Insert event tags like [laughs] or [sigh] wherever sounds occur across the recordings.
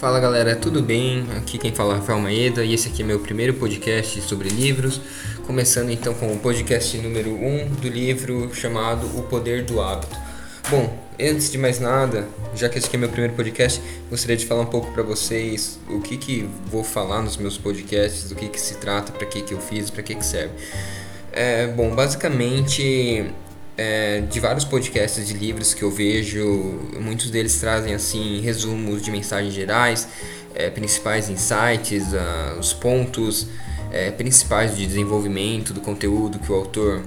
Fala galera, tudo bem? Aqui quem fala é Rafael Maeda e esse aqui é meu primeiro podcast sobre livros. Começando então com o podcast número 1 um do livro chamado O Poder do Hábito. Bom, antes de mais nada, já que esse aqui é meu primeiro podcast, gostaria de falar um pouco para vocês o que que vou falar nos meus podcasts, do que que se trata, para que que eu fiz, para que que serve. É, bom, basicamente é, de vários podcasts de livros que eu vejo, muitos deles trazem assim resumos de mensagens gerais, é, principais insights, uh, os pontos é, principais de desenvolvimento do conteúdo que o autor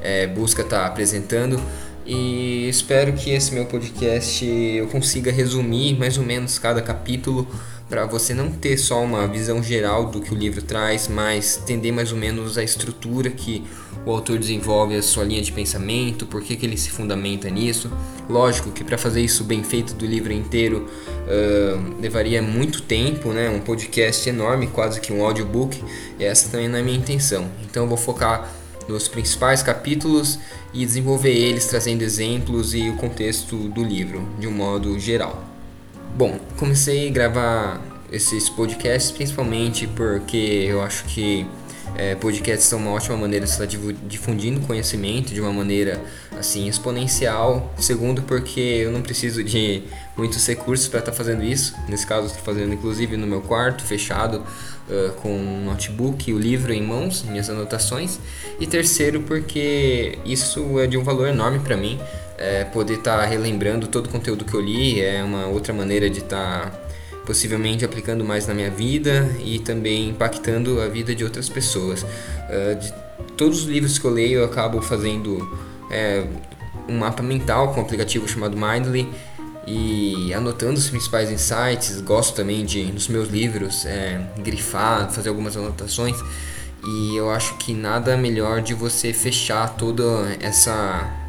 é, busca estar tá apresentando. E espero que esse meu podcast eu consiga resumir mais ou menos cada capítulo para você não ter só uma visão geral do que o livro traz, mas entender mais ou menos a estrutura que o autor desenvolve, a sua linha de pensamento, por que, que ele se fundamenta nisso. Lógico que para fazer isso bem feito do livro inteiro uh, levaria muito tempo, né? um podcast enorme, quase que um audiobook, e essa também não é a minha intenção. Então eu vou focar nos principais capítulos e desenvolver eles trazendo exemplos e o contexto do livro de um modo geral. Bom, comecei a gravar esses podcasts principalmente porque eu acho que é, podcasts são uma ótima maneira de estar difundindo conhecimento de uma maneira assim exponencial. Segundo, porque eu não preciso de muitos recursos para estar fazendo isso. Nesse caso, estou fazendo inclusive no meu quarto, fechado, uh, com um notebook e o livro em mãos, minhas anotações. E terceiro, porque isso é de um valor enorme para mim é, poder estar tá relembrando todo o conteúdo que eu li é uma outra maneira de estar tá, possivelmente aplicando mais na minha vida e também impactando a vida de outras pessoas. Uh, de todos os livros que eu leio, eu acabo fazendo é, um mapa mental com um aplicativo chamado Mindly e anotando os principais insights. Gosto também de, nos meus livros, é, grifar, fazer algumas anotações. E eu acho que nada melhor de você fechar toda essa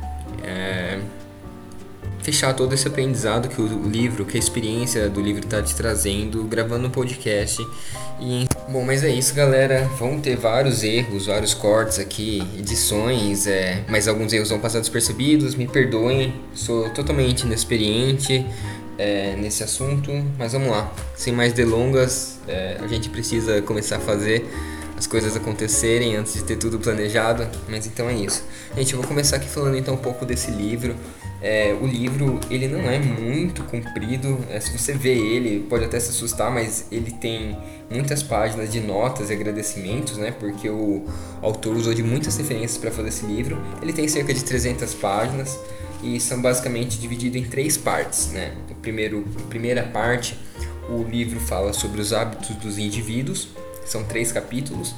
é, fechar todo esse aprendizado que o livro, que a experiência do livro está te trazendo, gravando um podcast. E, bom, mas é isso, galera. Vão ter vários erros, vários cortes aqui, edições, é, mas alguns erros vão passar despercebidos. Me perdoem, sou totalmente inexperiente é, nesse assunto, mas vamos lá. Sem mais delongas, é, a gente precisa começar a fazer as coisas acontecerem antes de ter tudo planejado. Mas então é isso. Gente, eu vou começar aqui falando então um pouco desse livro. É, o livro ele não é muito comprido. É, se você vê ele, pode até se assustar, mas ele tem muitas páginas de notas e agradecimentos, né? Porque o autor usou de muitas referências para fazer esse livro. Ele tem cerca de 300 páginas e são basicamente divididos em três partes, né? O primeiro, a primeira parte, o livro fala sobre os hábitos dos indivíduos são três capítulos.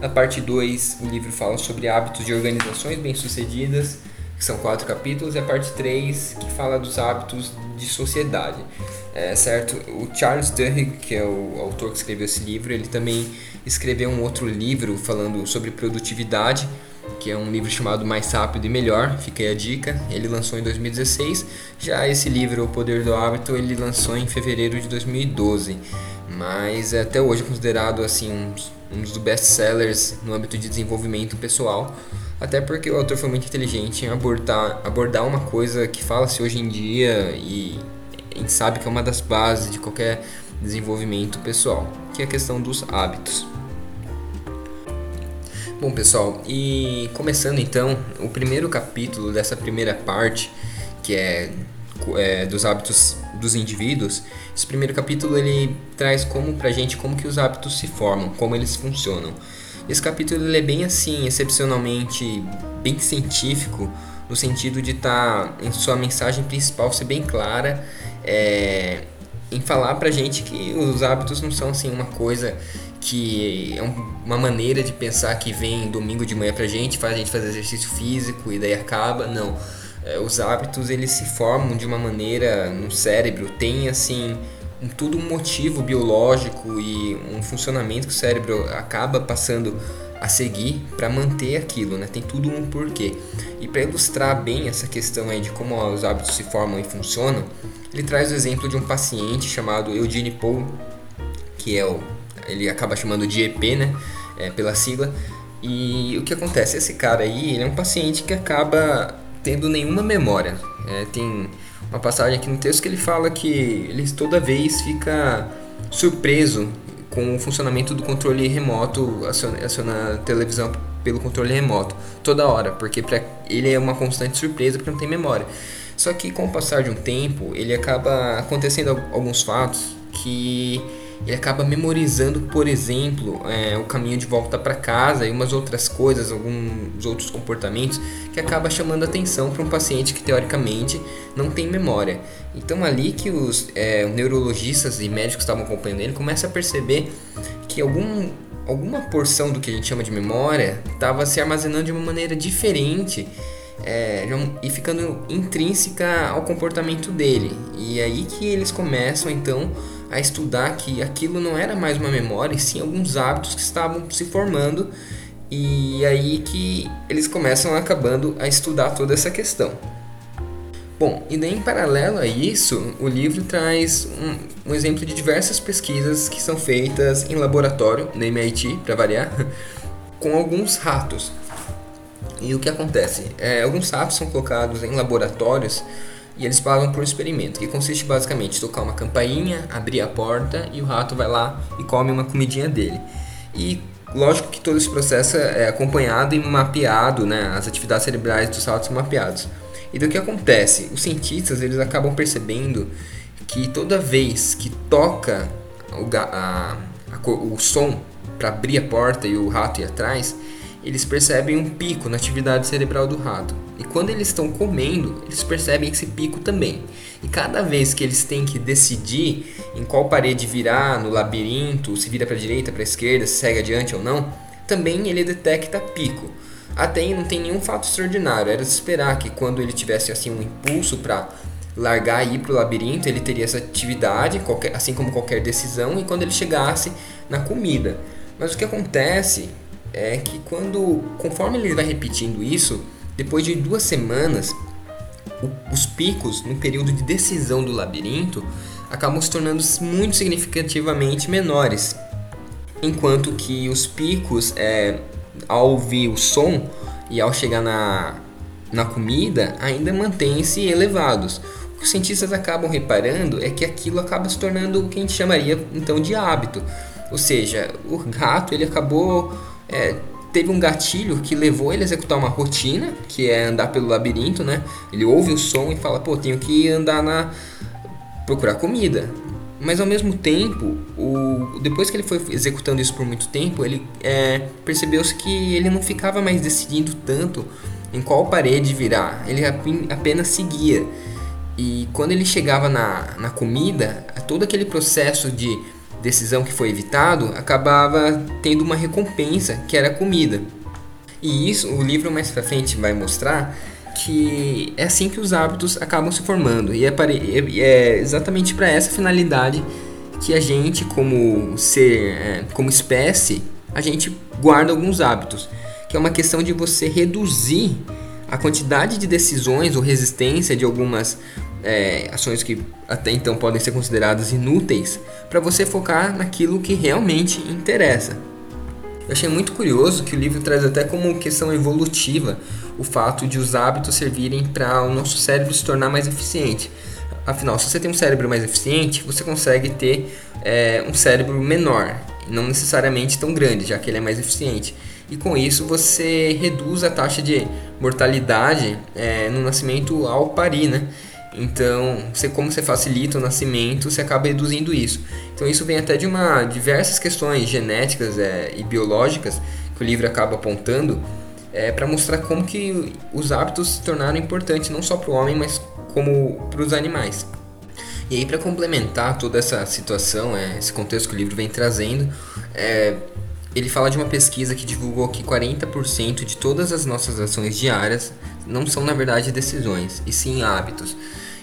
Na parte 2, o livro fala sobre hábitos de organizações bem-sucedidas, que são quatro capítulos, e a parte 3, que fala dos hábitos de sociedade. É, certo? O Charles Duhigg, que é o autor que escreveu esse livro, ele também escreveu um outro livro falando sobre produtividade, que é um livro chamado Mais Rápido e Melhor, fica aí a dica. Ele lançou em 2016. Já esse livro, O Poder do Hábito, ele lançou em fevereiro de 2012 mas é até hoje considerado assim um, um dos best-sellers no âmbito de desenvolvimento pessoal, até porque o autor foi muito inteligente em abordar, abordar uma coisa que fala-se hoje em dia e a gente sabe que é uma das bases de qualquer desenvolvimento pessoal, que é a questão dos hábitos. Bom, pessoal, e começando então, o primeiro capítulo dessa primeira parte, que é, é dos hábitos dos indivíduos, esse primeiro capítulo ele traz como pra gente como que os hábitos se formam, como eles funcionam. Esse capítulo ele é bem assim, excepcionalmente bem científico, no sentido de estar tá, em sua mensagem principal ser bem clara, é, em falar pra gente que os hábitos não são assim uma coisa que é uma maneira de pensar que vem domingo de manhã pra gente, faz a gente fazer exercício físico e daí acaba, não os hábitos eles se formam de uma maneira no cérebro, tem assim um, tudo um motivo biológico e um funcionamento que o cérebro acaba passando a seguir para manter aquilo, né? Tem tudo um porquê. E para ilustrar bem essa questão aí de como os hábitos se formam e funcionam, ele traz o exemplo de um paciente chamado Eugene Paul, que é o ele acaba chamando de EP, né? É, pela sigla. E o que acontece? Esse cara aí, ele é um paciente que acaba tendo nenhuma memória. É, tem uma passagem aqui no texto que ele fala que ele toda vez fica surpreso com o funcionamento do controle remoto, aciona, a televisão pelo controle remoto, toda hora, porque para ele é uma constante surpresa porque não tem memória. Só que com o passar de um tempo, ele acaba acontecendo alguns fatos que ele acaba memorizando, por exemplo, é, o caminho de volta para casa e umas outras coisas, alguns outros comportamentos que acaba chamando atenção para um paciente que teoricamente não tem memória. Então ali que os é, neurologistas e médicos estavam acompanhando ele começam a perceber que algum, alguma porção do que a gente chama de memória estava se armazenando de uma maneira diferente é, e ficando intrínseca ao comportamento dele. E é aí que eles começam então a estudar que aquilo não era mais uma memória, e sim alguns hábitos que estavam se formando. E aí que eles começam acabando a estudar toda essa questão. Bom, e daí em paralelo a isso, o livro traz um, um exemplo de diversas pesquisas que são feitas em laboratório, no MIT, para variar, [laughs] com alguns ratos. E o que acontece? É, alguns ratos são colocados em laboratórios e eles pagam por um experimento, que consiste basicamente em tocar uma campainha, abrir a porta e o rato vai lá e come uma comidinha dele. E lógico que todo esse processo é acompanhado e mapeado, né? As atividades cerebrais dos ratos são mapeados. E do que acontece? Os cientistas eles acabam percebendo que toda vez que toca o, a, a, o som para abrir a porta e o rato ir atrás, eles percebem um pico na atividade cerebral do rato. E quando eles estão comendo, eles percebem esse pico também. E cada vez que eles têm que decidir em qual parede virar no labirinto, se vira para direita, para esquerda, se segue adiante ou não, também ele detecta pico. Até aí não tem nenhum fato extraordinário, era de esperar que quando ele tivesse assim um impulso para largar e ir para o labirinto, ele teria essa atividade, qualquer, assim como qualquer decisão, e quando ele chegasse na comida. Mas o que acontece é que quando, conforme ele vai repetindo isso, depois de duas semanas, o, os picos no período de decisão do labirinto acabam se tornando muito significativamente menores, enquanto que os picos, é, ao ouvir o som e ao chegar na, na comida, ainda mantêm-se elevados. O que os cientistas acabam reparando é que aquilo acaba se tornando o que a gente chamaria então de hábito. Ou seja, o rato ele acabou é, teve um gatilho que levou ele a executar uma rotina, que é andar pelo labirinto, né? Ele ouve o som e fala, pô, tenho que andar na procurar comida. Mas ao mesmo tempo, o... depois que ele foi executando isso por muito tempo, ele é... percebeu-se que ele não ficava mais decidindo tanto em qual parede virar, ele apenas seguia. E quando ele chegava na, na comida, todo aquele processo de decisão que foi evitado acabava tendo uma recompensa que era comida. E isso o livro mais para frente vai mostrar que é assim que os hábitos acabam se formando e é, é exatamente para essa finalidade que a gente como ser, é, como espécie, a gente guarda alguns hábitos, que é uma questão de você reduzir a quantidade de decisões ou resistência de algumas é, ações que até então podem ser consideradas inúteis, para você focar naquilo que realmente interessa. Eu achei muito curioso que o livro traz até como questão evolutiva o fato de os hábitos servirem para o nosso cérebro se tornar mais eficiente. Afinal, se você tem um cérebro mais eficiente, você consegue ter é, um cérebro menor, não necessariamente tão grande, já que ele é mais eficiente. E com isso você reduz a taxa de mortalidade é, no nascimento ao parir, né? Então, você, como você facilita o nascimento, você acaba reduzindo isso. Então, isso vem até de uma diversas questões genéticas é, e biológicas que o livro acaba apontando é, para mostrar como que os hábitos se tornaram importantes não só para o homem, mas como para os animais. E aí, para complementar toda essa situação, é, esse contexto que o livro vem trazendo, é, ele fala de uma pesquisa que divulgou que 40% de todas as nossas ações diárias não são, na verdade, decisões, e sim hábitos.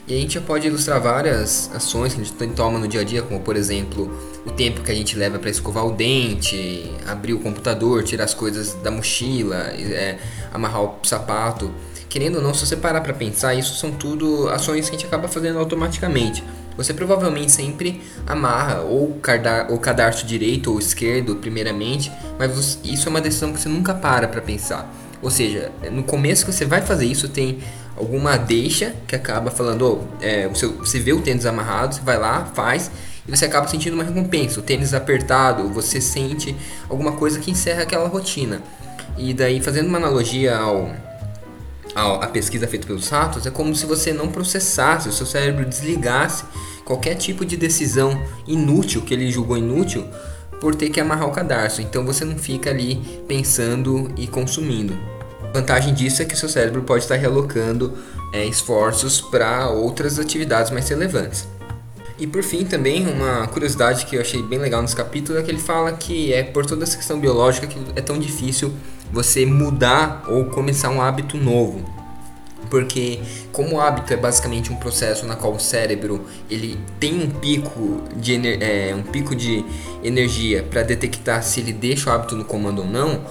E a gente já pode ilustrar várias ações que a gente toma no dia a dia, como por exemplo o tempo que a gente leva para escovar o dente, abrir o computador, tirar as coisas da mochila, é, amarrar o sapato. Querendo ou não, se você parar para pensar, isso são tudo ações que a gente acaba fazendo automaticamente. Você provavelmente sempre amarra ou, o cadarço direito ou esquerdo, primeiramente, mas isso é uma decisão que você nunca para para pensar. Ou seja, no começo que você vai fazer isso, tem alguma deixa que acaba falando, oh, é, você vê o tênis amarrado, você vai lá, faz e você acaba sentindo uma recompensa. O tênis apertado, você sente alguma coisa que encerra aquela rotina. E daí, fazendo uma analogia ao, ao a pesquisa feita pelos ratos, é como se você não processasse, o seu cérebro desligasse qualquer tipo de decisão inútil que ele julgou inútil por ter que amarrar o cadarço. Então você não fica ali pensando e consumindo. A vantagem disso é que o seu cérebro pode estar realocando é, esforços para outras atividades mais relevantes. E por fim, também, uma curiosidade que eu achei bem legal nesse capítulo é que ele fala que é por toda essa questão biológica que é tão difícil você mudar ou começar um hábito novo. Porque como o hábito é basicamente um processo na qual o cérebro ele tem um pico de, é, um pico de energia para detectar se ele deixa o hábito no comando ou não,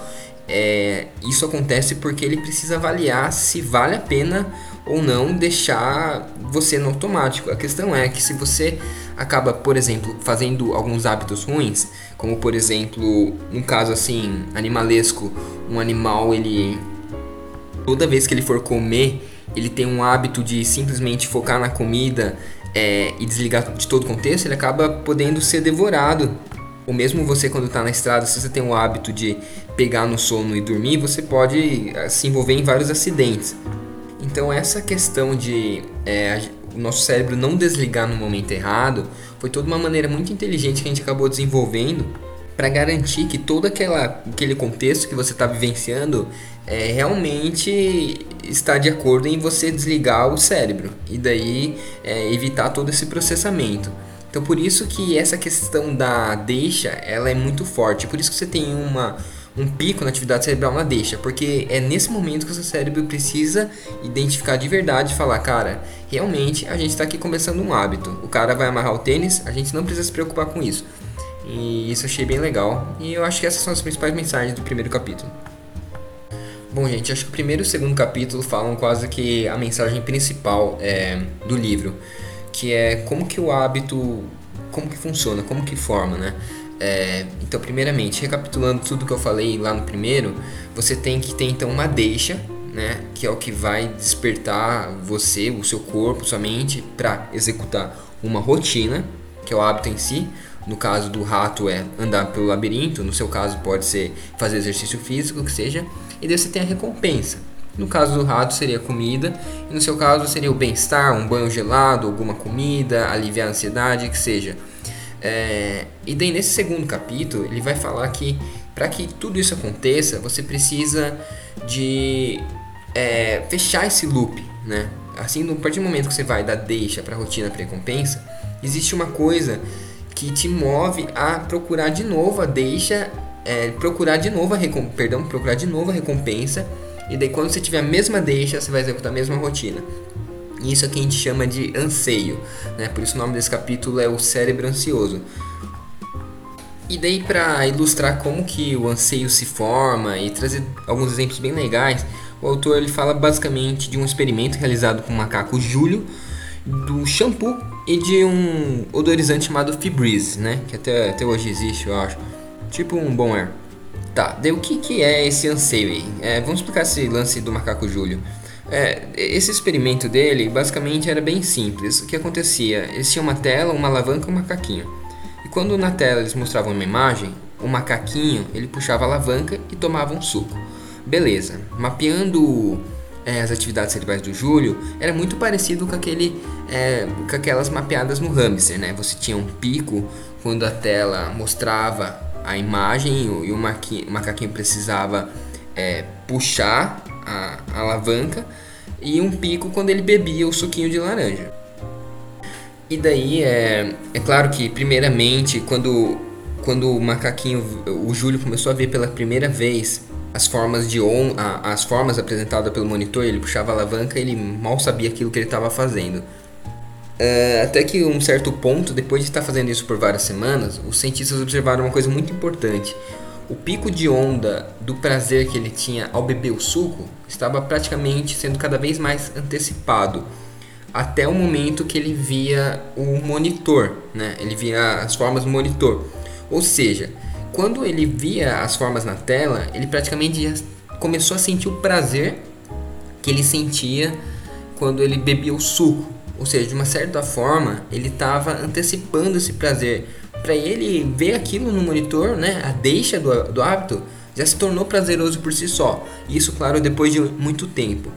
é, isso acontece porque ele precisa avaliar se vale a pena ou não deixar você no automático. A questão é que se você acaba, por exemplo, fazendo alguns hábitos ruins, como por exemplo, um caso assim, animalesco, um animal ele toda vez que ele for comer, ele tem um hábito de simplesmente focar na comida é, e desligar de todo o contexto, ele acaba podendo ser devorado. Ou mesmo você quando está na estrada, se você tem o hábito de pegar no sono e dormir, você pode eh, se envolver em vários acidentes. Então essa questão de é, o nosso cérebro não desligar no momento errado foi toda uma maneira muito inteligente que a gente acabou desenvolvendo para garantir que todo aquela, aquele contexto que você está vivenciando é, realmente está de acordo em você desligar o cérebro e daí é, evitar todo esse processamento. Então por isso que essa questão da deixa ela é muito forte, por isso que você tem uma um pico na atividade cerebral na deixa, porque é nesse momento que o seu cérebro precisa identificar de verdade e falar, cara, realmente a gente está aqui começando um hábito. O cara vai amarrar o tênis, a gente não precisa se preocupar com isso. E isso eu achei bem legal. E eu acho que essas são as principais mensagens do primeiro capítulo. Bom, gente, acho que o primeiro e o segundo capítulo falam quase que a mensagem principal é, do livro, que é como que o hábito, como que funciona, como que forma, né? É, então, primeiramente, recapitulando tudo que eu falei lá no primeiro, você tem que ter então uma deixa, né, que é o que vai despertar você, o seu corpo, sua mente para executar uma rotina, que é o hábito em si. No caso do rato é andar pelo labirinto, no seu caso pode ser fazer exercício físico, que seja, e daí você tem a recompensa. No caso do rato seria comida, e no seu caso seria o bem-estar, um banho gelado, alguma comida, aliviar a ansiedade, que seja. É, e daí nesse segundo capítulo ele vai falar que para que tudo isso aconteça você precisa de é, fechar esse loop, né? Assim, no partir do momento que você vai da deixa para rotina para recompensa, existe uma coisa que te move a procurar de novo a deixa, é, procurar de novo a perdão, procurar de novo a recompensa. E daí quando você tiver a mesma deixa, você vai executar a mesma rotina. Isso aqui a gente chama de anseio, né? Por isso o nome desse capítulo é o cérebro ansioso. E daí para ilustrar como que o anseio se forma e trazer alguns exemplos bem legais, o autor ele fala basicamente de um experimento realizado com o macaco Júlio, do shampoo e de um odorizante chamado Febreze, né? Que até, até hoje existe, eu acho. Tipo um bom air. Tá, daí o que, que é esse anseio aí? É, vamos explicar esse lance do macaco Júlio. É, esse experimento dele basicamente era bem simples. O que acontecia? Eles tinham uma tela, uma alavanca e um macaquinho. E quando na tela eles mostravam uma imagem, o macaquinho ele puxava a alavanca e tomava um suco. Beleza. Mapeando é, as atividades cerebrais do Júlio, era muito parecido com, aquele, é, com aquelas mapeadas no hamster, né? Você tinha um pico quando a tela mostrava a imagem e o macaquinho precisava é, puxar a, alavanca e um pico quando ele bebia o suquinho de laranja. E daí é, é claro que primeiramente quando quando o macaquinho, o Júlio começou a ver pela primeira vez as formas de on, a, as formas apresentadas pelo monitor, ele puxava a alavanca, ele mal sabia aquilo que ele estava fazendo. Uh, até que um certo ponto, depois de estar fazendo isso por várias semanas, os cientistas observaram uma coisa muito importante o pico de onda do prazer que ele tinha ao beber o suco estava praticamente sendo cada vez mais antecipado até o momento que ele via o monitor, né? Ele via as formas do monitor. Ou seja, quando ele via as formas na tela, ele praticamente começou a sentir o prazer que ele sentia quando ele bebia o suco. Ou seja, de uma certa forma, ele estava antecipando esse prazer. Para ele ver aquilo no monitor, né, a deixa do, do hábito já se tornou prazeroso por si só. Isso, claro, depois de muito tempo.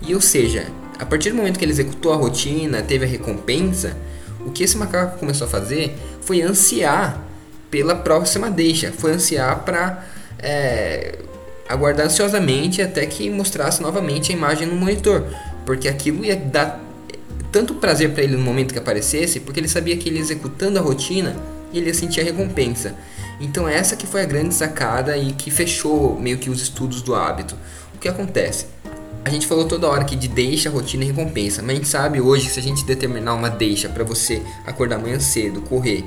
E ou seja, a partir do momento que ele executou a rotina, teve a recompensa, o que esse macaco começou a fazer foi ansiar pela próxima deixa, foi ansiar para é, aguardar ansiosamente até que mostrasse novamente a imagem no monitor, porque aquilo ia dar tanto prazer para ele no momento que aparecesse, porque ele sabia que ele executando a rotina, ele ia sentir a recompensa. Então essa que foi a grande sacada e que fechou meio que os estudos do hábito. O que acontece? A gente falou toda hora aqui de deixa, rotina e recompensa, mas a gente sabe hoje que se a gente determinar uma deixa para você acordar amanhã cedo, correr,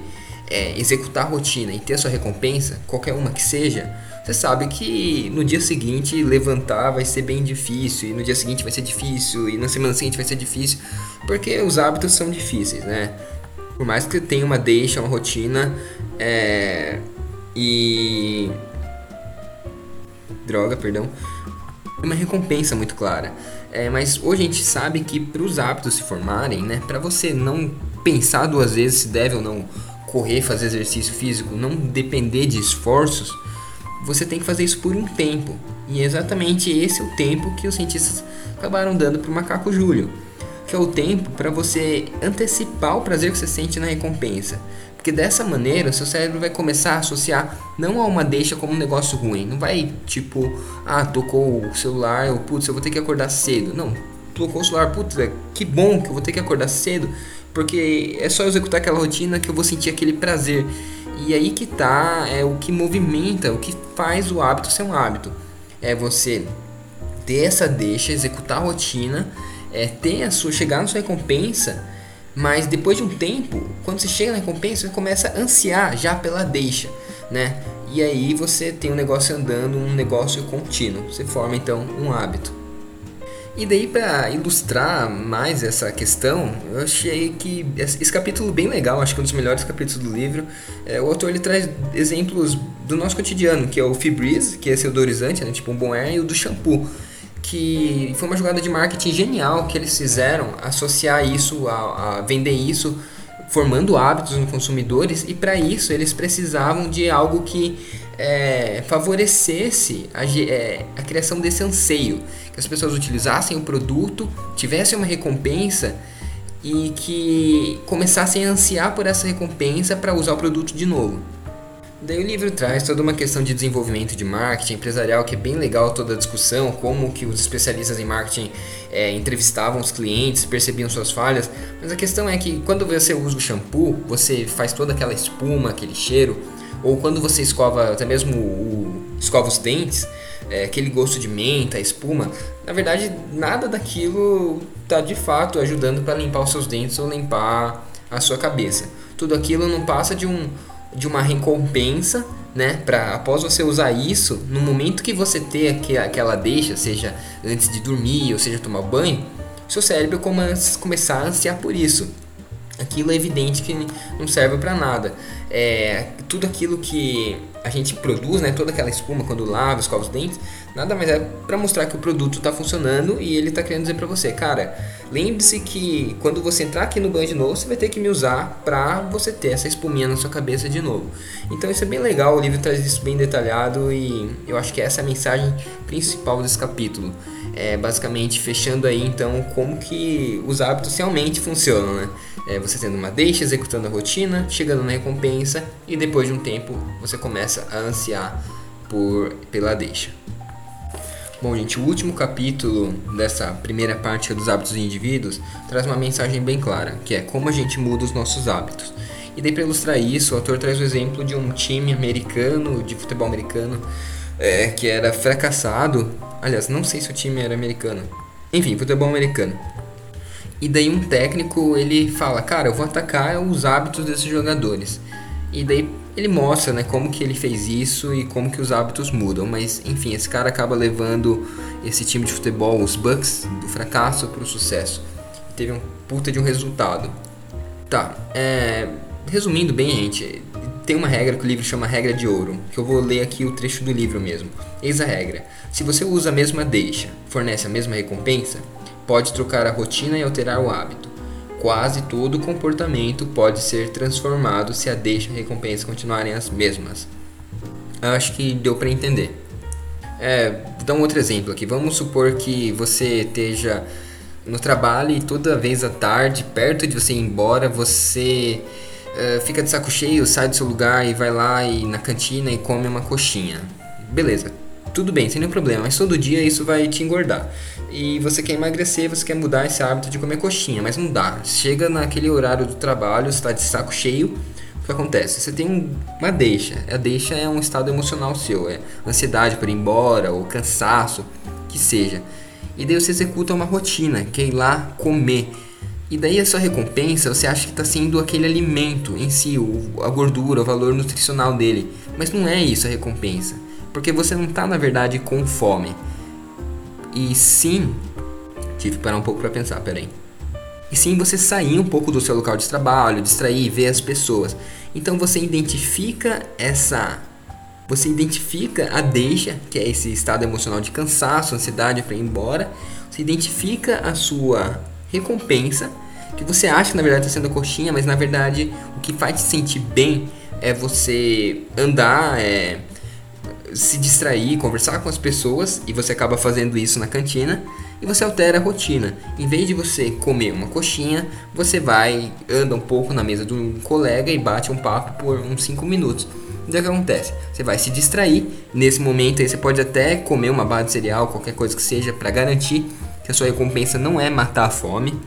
é, executar a rotina e ter a sua recompensa, qualquer uma que seja, você sabe que no dia seguinte levantar vai ser bem difícil, e no dia seguinte vai ser difícil, e na semana seguinte vai ser difícil, porque os hábitos são difíceis, né? Por mais que tenha uma deixa, uma rotina, é, e. Droga, perdão. Uma recompensa muito clara. É, mas hoje a gente sabe que para os hábitos se formarem, né, para você não pensar duas vezes se deve ou não correr, fazer exercício físico, não depender de esforços, você tem que fazer isso por um tempo. E é exatamente esse o tempo que os cientistas acabaram dando para o macaco Júlio, que é o tempo para você antecipar o prazer que você sente na recompensa. Porque dessa maneira, seu cérebro vai começar a associar não a uma deixa como um negócio ruim. Não vai tipo, ah, tocou o celular, ou putz, eu vou ter que acordar cedo. Não, tocou o celular, putz, que bom que eu vou ter que acordar cedo, porque é só executar aquela rotina que eu vou sentir aquele prazer. E aí que tá é o que movimenta, o que faz o hábito ser um hábito. É você ter essa deixa, executar a rotina, é ter a sua chegar na sua recompensa mas depois de um tempo, quando você chega na recompensa, você começa a ansiar já pela deixa, né? E aí você tem um negócio andando, um negócio contínuo. Você forma então um hábito. E daí para ilustrar mais essa questão, eu achei que esse capítulo bem legal, acho que é um dos melhores capítulos do livro. É, o autor ele traz exemplos do nosso cotidiano, que é o Febreze, que é esse odorizante, né, tipo um bom air, e o do shampoo que foi uma jogada de marketing genial que eles fizeram, associar isso a, a vender isso, formando hábitos nos consumidores, e para isso eles precisavam de algo que é, favorecesse a, é, a criação desse anseio, que as pessoas utilizassem o produto, tivessem uma recompensa e que começassem a ansiar por essa recompensa para usar o produto de novo. Daí o livro traz toda uma questão de desenvolvimento de marketing empresarial que é bem legal toda a discussão, como que os especialistas em marketing é, entrevistavam os clientes, percebiam suas falhas. Mas a questão é que quando você usa o shampoo, você faz toda aquela espuma, aquele cheiro, ou quando você escova até mesmo o, escova os dentes, é, aquele gosto de menta, espuma, na verdade nada daquilo está de fato ajudando para limpar os seus dentes ou limpar a sua cabeça. Tudo aquilo não passa de um de uma recompensa, né? Para após você usar isso, no momento que você ter aquela deixa, seja antes de dormir ou seja tomar banho, seu cérebro começa, começar a ansiar por isso. Aquilo é evidente que não serve para nada. É, tudo aquilo que a gente produz, né, toda aquela espuma quando lava, escova os dentes, nada mais é para mostrar que o produto está funcionando e ele está querendo dizer para você, cara, lembre-se que quando você entrar aqui no banho de novo, você vai ter que me usar para você ter essa espuminha na sua cabeça de novo. Então isso é bem legal, o livro traz isso bem detalhado e eu acho que essa é a mensagem principal desse capítulo. É basicamente fechando aí então como que os hábitos realmente funcionam, né? É você tendo uma deixa, executando a rotina, chegando na recompensa e depois de um tempo você começa a ansiar por pela deixa. Bom, gente, o último capítulo dessa primeira parte dos hábitos dos indivíduos traz uma mensagem bem clara, que é como a gente muda os nossos hábitos. E daí para ilustrar isso, o autor traz o exemplo de um time americano, de futebol americano, é, que era fracassado. Aliás, não sei se o time era americano. Enfim, futebol americano. E daí um técnico ele fala, cara, eu vou atacar os hábitos desses jogadores. E daí ele mostra, né, como que ele fez isso e como que os hábitos mudam. Mas enfim, esse cara acaba levando esse time de futebol, os Bucks, do fracasso para o sucesso. Teve um puta de um resultado. Tá, é, resumindo bem, gente, tem uma regra que o livro chama regra de ouro, que eu vou ler aqui o trecho do livro mesmo. Eis a regra: se você usa a mesma deixa, fornece a mesma recompensa, pode trocar a rotina e alterar o hábito. Quase todo comportamento pode ser transformado se a deixa e a recompensa continuarem as mesmas. Acho que deu para entender. É, vou dar um outro exemplo aqui. Vamos supor que você esteja no trabalho e toda vez à tarde, perto de você ir embora, você uh, fica de saco cheio, sai do seu lugar e vai lá e na cantina e come uma coxinha. Beleza, tudo bem, sem nenhum problema, mas todo dia isso vai te engordar. E você quer emagrecer, você quer mudar esse hábito de comer coxinha, mas não dá. Chega naquele horário do trabalho, está de saco cheio, o que acontece? Você tem uma deixa. A deixa é um estado emocional seu, é ansiedade por ir embora, ou cansaço, que seja. E daí você executa uma rotina, que é ir lá comer. E daí a sua recompensa, você acha que está sendo aquele alimento em si, a gordura, o valor nutricional dele. Mas não é isso a recompensa. Porque você não está, na verdade, com fome. E sim, tive que parar um pouco para pensar, peraí. E sim você sair um pouco do seu local de trabalho, distrair, ver as pessoas. Então você identifica essa. Você identifica a deixa, que é esse estado emocional de cansaço, ansiedade para ir embora. Você identifica a sua recompensa, que você acha que na verdade está sendo coxinha, mas na verdade o que faz te sentir bem é você andar, é se distrair, conversar com as pessoas e você acaba fazendo isso na cantina e você altera a rotina. Em vez de você comer uma coxinha, você vai, anda um pouco na mesa de um colega e bate um papo por uns 5 minutos. Então o que acontece? Você vai se distrair, nesse momento aí você pode até comer uma barra de cereal, qualquer coisa que seja, para garantir que a sua recompensa não é matar a fome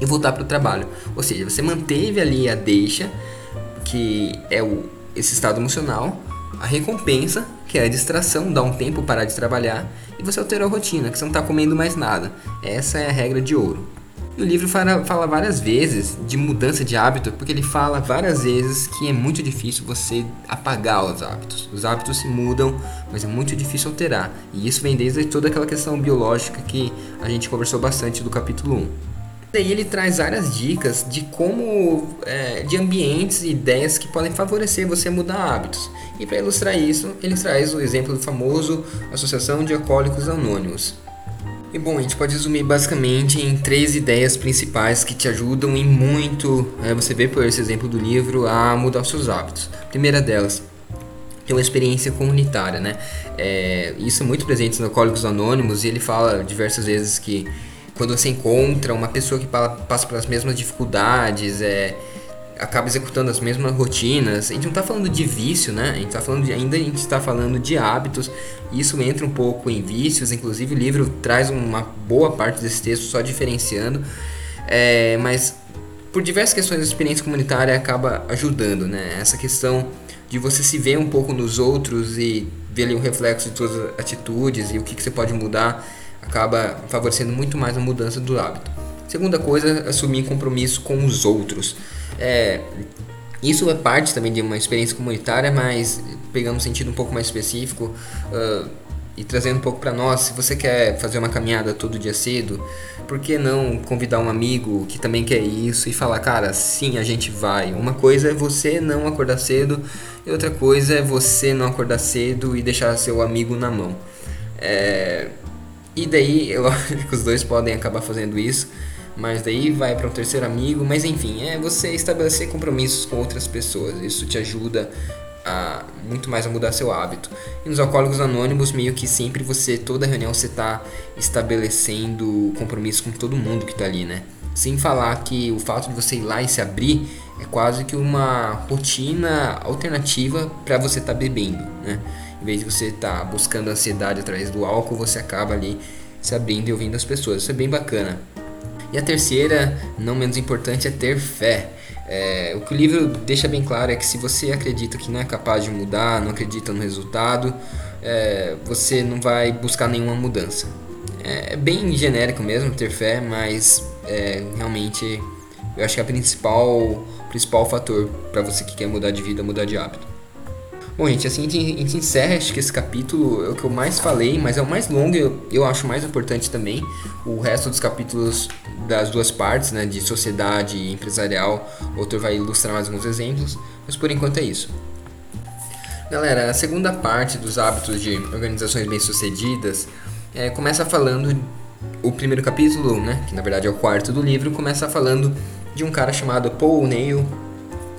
e voltar para o trabalho. Ou seja, você manteve ali a deixa, que é o, esse estado emocional, a recompensa, que é a distração, dá um tempo parar de trabalhar, e você alterou a rotina, que você não está comendo mais nada. Essa é a regra de ouro. E o livro fala, fala, várias vezes de mudança de hábito, porque ele fala várias vezes que é muito difícil você apagar os hábitos. Os hábitos se mudam, mas é muito difícil alterar. E isso vem desde toda aquela questão biológica que a gente conversou bastante do capítulo 1. Daí ele traz várias dicas de como, é, de ambientes e ideias que podem favorecer você mudar hábitos. E para ilustrar isso, ele traz o exemplo do famoso Associação de Alcoólicos Anônimos. E bom, a gente pode resumir basicamente em três ideias principais que te ajudam em muito, é, você vê por esse exemplo do livro, a mudar os seus hábitos. A primeira delas, ter uma experiência comunitária, né? É, isso é muito presente no Alcoólicos Anônimos e ele fala diversas vezes que quando você encontra uma pessoa que passa pelas mesmas dificuldades, é, acaba executando as mesmas rotinas. A gente não está falando de vício, né? A gente tá falando de, ainda a gente está falando de hábitos. Isso entra um pouco em vícios. Inclusive o livro traz uma boa parte desse texto só diferenciando. É, mas por diversas questões a experiência comunitária acaba ajudando, né? Essa questão de você se ver um pouco nos outros e ver ali um reflexo de suas atitudes e o que, que você pode mudar acaba favorecendo muito mais a mudança do hábito. Segunda coisa, assumir compromisso com os outros. É, isso é parte também de uma experiência comunitária, mas pegando um sentido um pouco mais específico uh, e trazendo um pouco para nós, se você quer fazer uma caminhada todo dia cedo, por que não convidar um amigo que também quer isso e falar, cara, sim, a gente vai. Uma coisa é você não acordar cedo e outra coisa é você não acordar cedo e deixar seu amigo na mão. É, e daí, acho que os dois podem acabar fazendo isso, mas daí vai para um terceiro amigo. Mas enfim, é você estabelecer compromissos com outras pessoas. Isso te ajuda a muito mais a mudar seu hábito. E nos alcoólicos anônimos, meio que sempre você, toda reunião, você está estabelecendo compromisso com todo mundo que está ali, né? Sem falar que o fato de você ir lá e se abrir é quase que uma rotina alternativa para você estar tá bebendo, né? Em vez de você estar tá buscando ansiedade através do álcool, você acaba ali se abrindo e ouvindo as pessoas. Isso é bem bacana. E a terceira, não menos importante, é ter fé. É, o que o livro deixa bem claro é que se você acredita que não é capaz de mudar, não acredita no resultado, é, você não vai buscar nenhuma mudança. É, é bem genérico mesmo ter fé, mas é, realmente eu acho que é o principal, principal fator para você que quer mudar de vida, mudar de hábito. Bom, gente, assim a gente encerra acho que esse capítulo é o que eu mais falei, mas é o mais longo e eu, eu acho mais importante também. O resto dos capítulos das duas partes, né, de sociedade e empresarial, o autor vai ilustrar mais alguns exemplos, mas por enquanto é isso. Galera, a segunda parte dos hábitos de organizações bem-sucedidas é, começa falando o primeiro capítulo, né, que na verdade é o quarto do livro, começa falando de um cara chamado Paul O'Neill,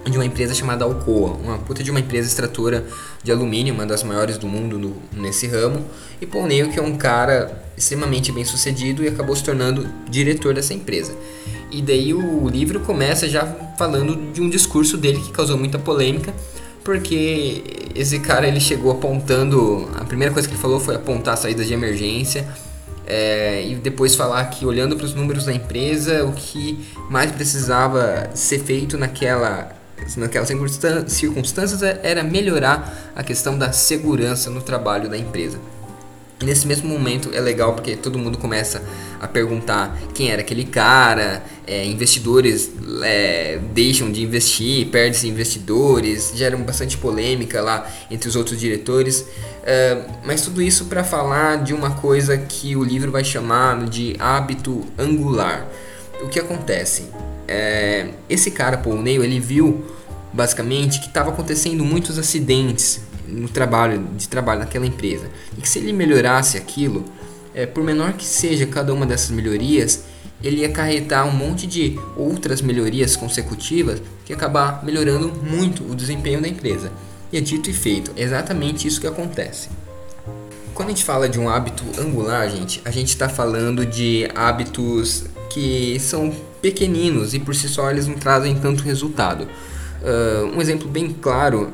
de uma empresa chamada Alcoa, uma puta de uma empresa extratora de alumínio, uma das maiores do mundo no, nesse ramo, e Paul O'Neill, que é um cara extremamente bem sucedido e acabou se tornando diretor dessa empresa. E daí o livro começa já falando de um discurso dele que causou muita polêmica, porque esse cara ele chegou apontando, a primeira coisa que ele falou foi apontar saídas de emergência, é, e depois falar que olhando para os números da empresa, o que mais precisava ser feito naquela naquelas circunstâncias era melhorar a questão da segurança no trabalho da empresa. E nesse mesmo momento é legal porque todo mundo começa a perguntar quem era aquele cara, é, investidores é, deixam de investir, perdem investidores, gera bastante polêmica lá entre os outros diretores. É, mas tudo isso para falar de uma coisa que o livro vai chamar de hábito angular. O que acontece? É, esse cara, Paul Neil, ele viu basicamente que estava acontecendo muitos acidentes no trabalho de trabalho naquela empresa e que se ele melhorasse aquilo, é, por menor que seja cada uma dessas melhorias, ele ia acarretar um monte de outras melhorias consecutivas que acabar melhorando muito o desempenho da empresa. E é dito e feito, é exatamente isso que acontece. Quando a gente fala de um hábito angular, gente, a gente está falando de hábitos que são pequeninos e por si só eles não trazem tanto resultado. Uh, um exemplo bem claro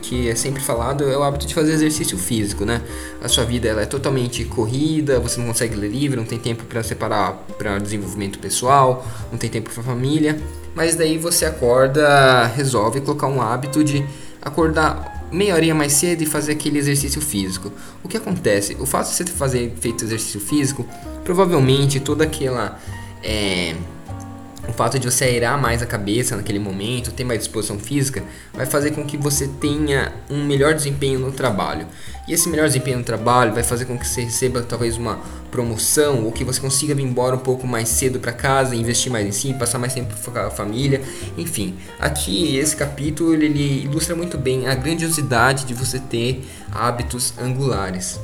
que é sempre falado é o hábito de fazer exercício físico, né? A sua vida ela é totalmente corrida, você não consegue ler livro, não tem tempo para separar para desenvolvimento pessoal, não tem tempo para família, mas daí você acorda, resolve colocar um hábito de acordar meia hora mais cedo e fazer aquele exercício físico. O que acontece? O fato de você fazer feito exercício físico, provavelmente toda aquela é, o fato de você aerar mais a cabeça naquele momento, ter mais disposição física, vai fazer com que você tenha um melhor desempenho no trabalho. E esse melhor desempenho no trabalho vai fazer com que você receba talvez uma promoção ou que você consiga vir embora um pouco mais cedo para casa, investir mais em si, passar mais tempo com a família. Enfim, aqui esse capítulo ele ilustra muito bem a grandiosidade de você ter hábitos angulares.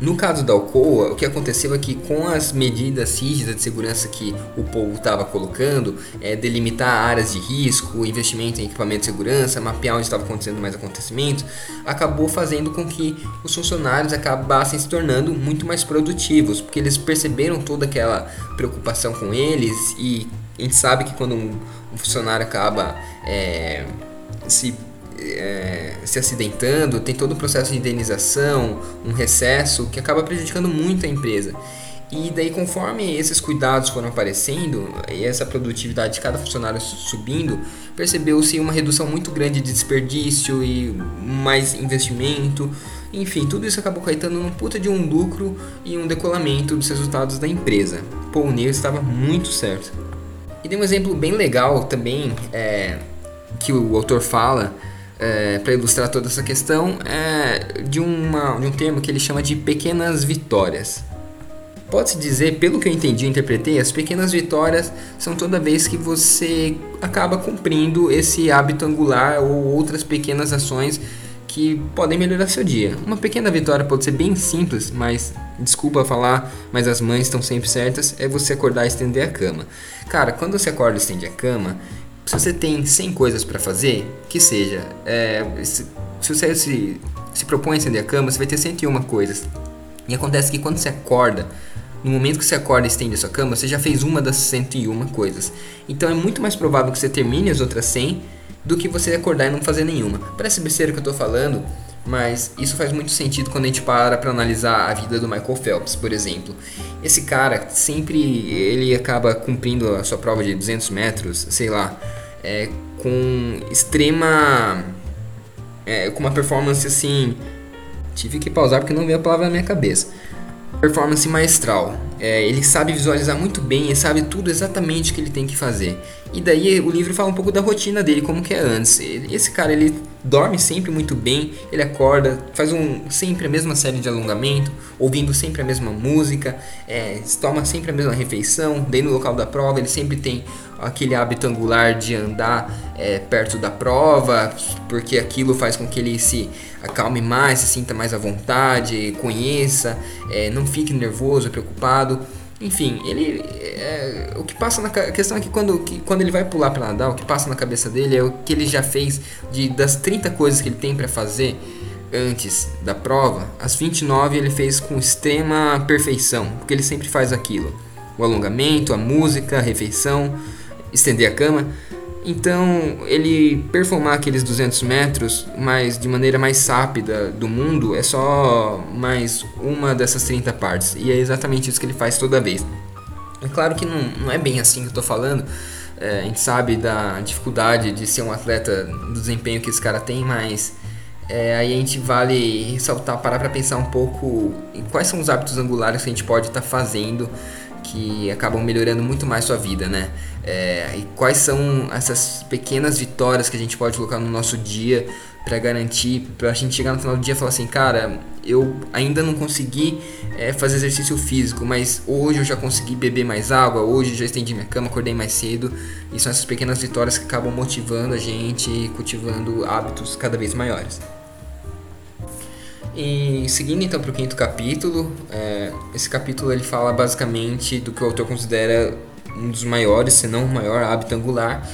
No caso da Alcoa, o que aconteceu é que com as medidas rígidas de segurança que o povo estava colocando, é, delimitar áreas de risco, investimento em equipamento de segurança, mapear onde estava acontecendo mais acontecimentos, acabou fazendo com que os funcionários acabassem se tornando muito mais produtivos, porque eles perceberam toda aquela preocupação com eles e a gente sabe que quando um funcionário acaba é, se é, se acidentando, tem todo o processo de indenização, um recesso que acaba prejudicando muito a empresa. E daí, conforme esses cuidados foram aparecendo e essa produtividade de cada funcionário subindo, percebeu-se uma redução muito grande de desperdício e mais investimento. Enfim, tudo isso acabou caetando num puta de um lucro e um decolamento dos resultados da empresa. Paul Neil estava muito certo. E tem um exemplo bem legal também é, que o autor fala é, para ilustrar toda essa questão é de, uma, de um termo que ele chama de pequenas vitórias. Pode-se dizer, pelo que eu entendi e interpretei, as pequenas vitórias são toda vez que você acaba cumprindo esse hábito angular ou outras pequenas ações que podem melhorar seu dia. Uma pequena vitória pode ser bem simples, mas desculpa falar, mas as mães estão sempre certas, é você acordar e estender a cama. Cara, quando você acorda e estende a cama, se você tem 100 coisas para fazer, que seja, é, se, se, você se, se propõe a acender a cama, você vai ter 101 coisas. E acontece que quando você acorda, no momento que você acorda e estende a sua cama, você já fez uma das 101 coisas. Então é muito mais provável que você termine as outras 100 do que você acordar e não fazer nenhuma. Parece besteira que eu tô falando, mas isso faz muito sentido quando a gente para para analisar a vida do Michael Phelps, por exemplo. Esse cara sempre ele acaba cumprindo a sua prova de 200 metros, sei lá, é, com extrema. É, com uma performance assim. Tive que pausar porque não veio a palavra na minha cabeça. Performance maestral. É, ele sabe visualizar muito bem, ele sabe tudo exatamente o que ele tem que fazer. E daí o livro fala um pouco da rotina dele, como que é antes. Ele, esse cara ele dorme sempre muito bem, ele acorda, faz um, sempre a mesma série de alongamento, ouvindo sempre a mesma música, é, toma sempre a mesma refeição, daí no local da prova ele sempre tem aquele hábito angular de andar é, perto da prova, porque aquilo faz com que ele se acalme mais, se sinta mais à vontade, conheça, é, não fique nervoso, preocupado. Enfim, ele é, o que passa na a questão é que quando, que quando ele vai pular para nadar, o que passa na cabeça dele é o que ele já fez de das 30 coisas que ele tem para fazer antes da prova, as 29 ele fez com extrema perfeição, porque ele sempre faz aquilo. O alongamento, a música, a refeição, estender a cama. Então, ele performar aqueles 200 metros, mas de maneira mais rápida do mundo, é só mais uma dessas 30 partes. E é exatamente isso que ele faz toda vez. É claro que não, não é bem assim que eu estou falando. É, a gente sabe da dificuldade de ser um atleta, do desempenho que esse cara tem, mas é, aí a gente vale ressaltar, parar para pensar um pouco em quais são os hábitos angulares que a gente pode estar tá fazendo que acabam melhorando muito mais sua vida, né? É, e quais são essas pequenas vitórias que a gente pode colocar no nosso dia para garantir, para a gente chegar no final do dia e falar assim, cara, eu ainda não consegui é, fazer exercício físico, mas hoje eu já consegui beber mais água, hoje eu já estendi minha cama, acordei mais cedo. E são essas pequenas vitórias que acabam motivando a gente e cultivando hábitos cada vez maiores. E seguindo então para o quinto capítulo, é, esse capítulo ele fala basicamente do que o autor considera um dos maiores, se não o maior hábito angular,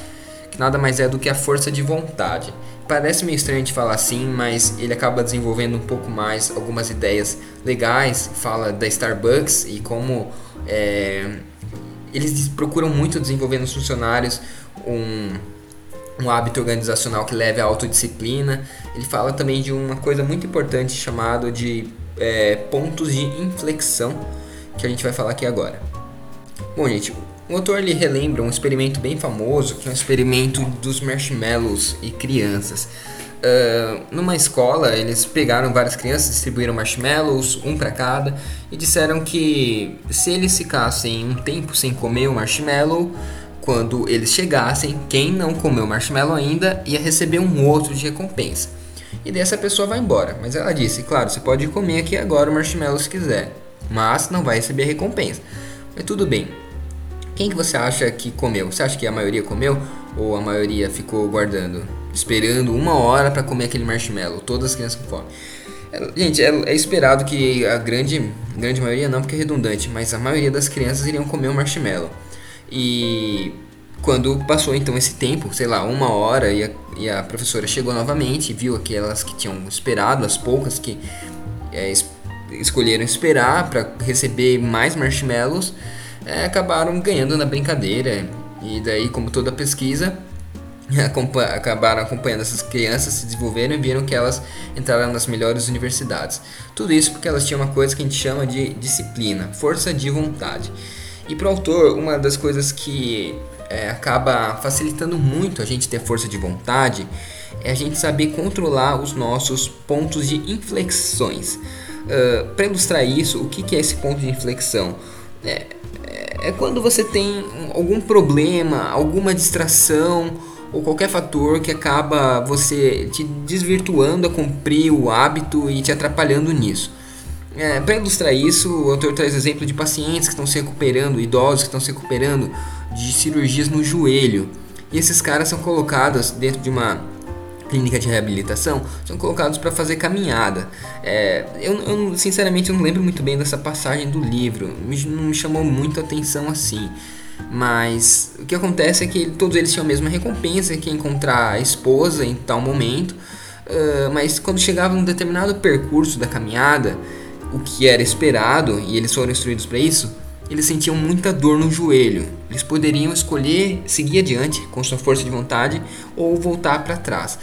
que nada mais é do que a força de vontade. Parece meio estranho de falar assim, mas ele acaba desenvolvendo um pouco mais algumas ideias legais. Fala da Starbucks e como é, eles procuram muito desenvolver nos funcionários um um hábito organizacional que leve à autodisciplina. Ele fala também de uma coisa muito importante chamado de é, pontos de inflexão, que a gente vai falar aqui agora. Bom, gente, o autor ele relembra um experimento bem famoso, que é um experimento dos marshmallows e crianças. Uh, numa escola, eles pegaram várias crianças, distribuíram marshmallows, um para cada, e disseram que se eles ficassem um tempo sem comer o marshmallow, quando eles chegassem, quem não comeu marshmallow ainda ia receber um outro de recompensa. E dessa pessoa vai embora. Mas ela disse: Claro, você pode comer aqui agora o marshmallow se quiser, mas não vai receber recompensa. Mas tudo bem. Quem que você acha que comeu? Você acha que a maioria comeu ou a maioria ficou guardando, esperando uma hora para comer aquele marshmallow? Todas as crianças com fome. É, gente, é, é, esperado que a grande, grande maioria não, porque é redundante, mas a maioria das crianças iriam comer o marshmallow. E quando passou então esse tempo, sei lá, uma hora, e a, e a professora chegou novamente, viu aquelas que tinham esperado, as poucas que é, es, escolheram esperar para receber mais marshmallows, é, acabaram ganhando na brincadeira. E daí, como toda pesquisa, [laughs] acabaram acompanhando essas crianças se desenvolveram e viram que elas entraram nas melhores universidades. Tudo isso porque elas tinham uma coisa que a gente chama de disciplina, força de vontade. E para o autor, uma das coisas que é, acaba facilitando muito a gente ter força de vontade é a gente saber controlar os nossos pontos de inflexões. Uh, para ilustrar isso, o que, que, é esse ponto de inflexão? É, é, é quando você tem algum problema, alguma distração ou qualquer fator que acaba você te desvirtuando a cumprir o hábito e te atrapalhando nisso. É, Para ilustrar isso, o autor traz exemplo de pacientes que estão se recuperando, idosos que estão se recuperando de cirurgias no joelho. E esses caras são colocados dentro de uma clínica de reabilitação, são colocados para fazer caminhada. É, eu, eu, sinceramente eu não lembro muito bem dessa passagem do livro, não me chamou muito a atenção assim. Mas o que acontece é que todos eles tinham a mesma recompensa, que é encontrar a esposa em tal momento. Uh, mas quando chegava um determinado percurso da caminhada, o que era esperado, e eles foram instruídos para isso, eles sentiam muita dor no joelho. Eles poderiam escolher seguir adiante com sua força de vontade ou voltar para trás.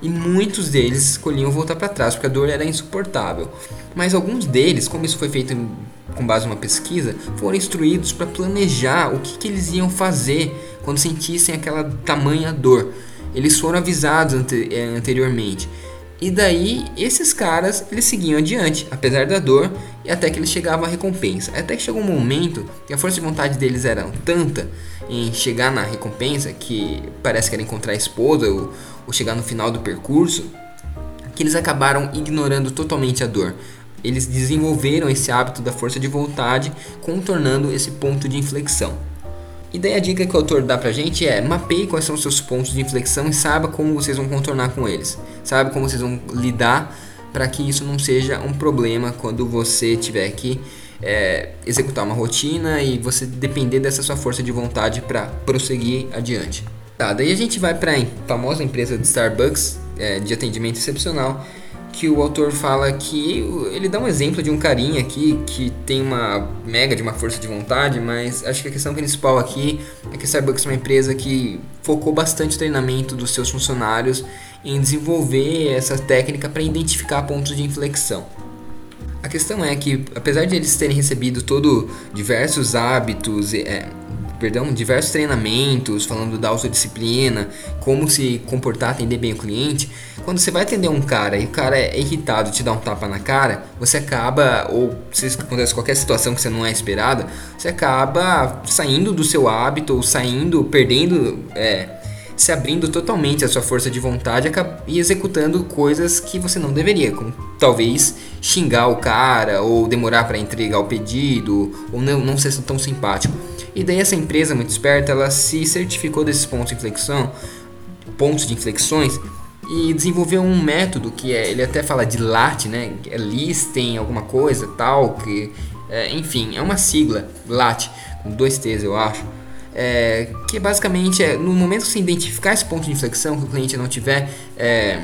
E muitos deles escolhiam voltar para trás porque a dor era insuportável. Mas alguns deles, como isso foi feito com base em uma pesquisa, foram instruídos para planejar o que, que, eles iam fazer quando sentissem aquela tamanha dor. Eles foram avisados eh, anteriormente. E daí, esses caras, eles seguiam adiante, apesar da dor, e até que eles chegavam à recompensa. Até que chegou um momento que a força de vontade deles era tanta em chegar na recompensa, que parece que era encontrar a esposa ou, ou chegar no final do percurso, que eles acabaram ignorando totalmente a dor. Eles desenvolveram esse hábito da força de vontade, contornando esse ponto de inflexão. E daí a dica que o autor dá pra gente é mapeie quais são os seus pontos de inflexão e saiba como vocês vão contornar com eles. Saiba como vocês vão lidar para que isso não seja um problema quando você tiver que é, executar uma rotina e você depender dessa sua força de vontade para prosseguir adiante. Tá, daí a gente vai para a famosa empresa de Starbucks é, de atendimento excepcional que o autor fala que ele dá um exemplo de um carinha aqui que tem uma mega de uma força de vontade, mas acho que a questão principal aqui é que a Starbucks é uma empresa que focou bastante o treinamento dos seus funcionários em desenvolver essa técnica para identificar pontos de inflexão. A questão é que, apesar de eles terem recebido todo diversos hábitos, é, perdão, diversos treinamentos falando da autodisciplina, como se comportar, atender bem o cliente, quando você vai atender um cara e o cara é irritado te dá um tapa na cara, você acaba, ou se acontece qualquer situação que você não é esperada, você acaba saindo do seu hábito ou saindo, perdendo. É, se abrindo totalmente a sua força de vontade e executando coisas que você não deveria, como talvez xingar o cara, ou demorar para entregar o pedido, ou não, não ser tão simpático. E daí essa empresa muito esperta, ela se certificou desses pontos de inflexão, pontos de inflexões, e desenvolveu um método que é, ele até fala de LAT, né? É listem alguma coisa, tal, que é, enfim, é uma sigla, LAT, com dois T's eu acho é, que basicamente é no momento que você identificar esse ponto de inflexão que o cliente não tiver. É,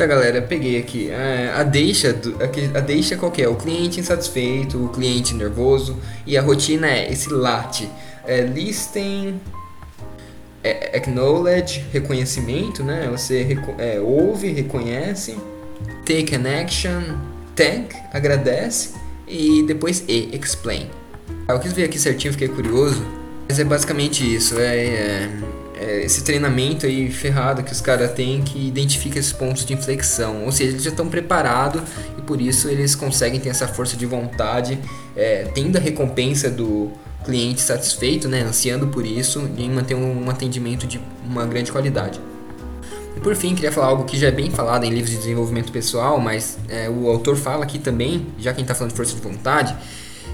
tá galera, peguei aqui é, a deixa do, a deixa qual é? O cliente insatisfeito, o cliente nervoso e a rotina é esse late. É, listem é, acknowledge, reconhecimento, né? Você reco é, ouve, reconhece, take an action, thank, agradece e depois e, explain. Eu quis ver aqui certinho, fiquei curioso. Mas é basicamente isso, é, é, é esse treinamento aí ferrado que os caras têm que identifica esses pontos de inflexão. Ou seja, eles já estão preparados e por isso eles conseguem ter essa força de vontade, é, tendo a recompensa do cliente satisfeito, né, ansiando por isso e manter um, um atendimento de uma grande qualidade. E por fim, queria falar algo que já é bem falado em livros de desenvolvimento pessoal, mas é, o autor fala aqui também, já quem está falando de força de vontade,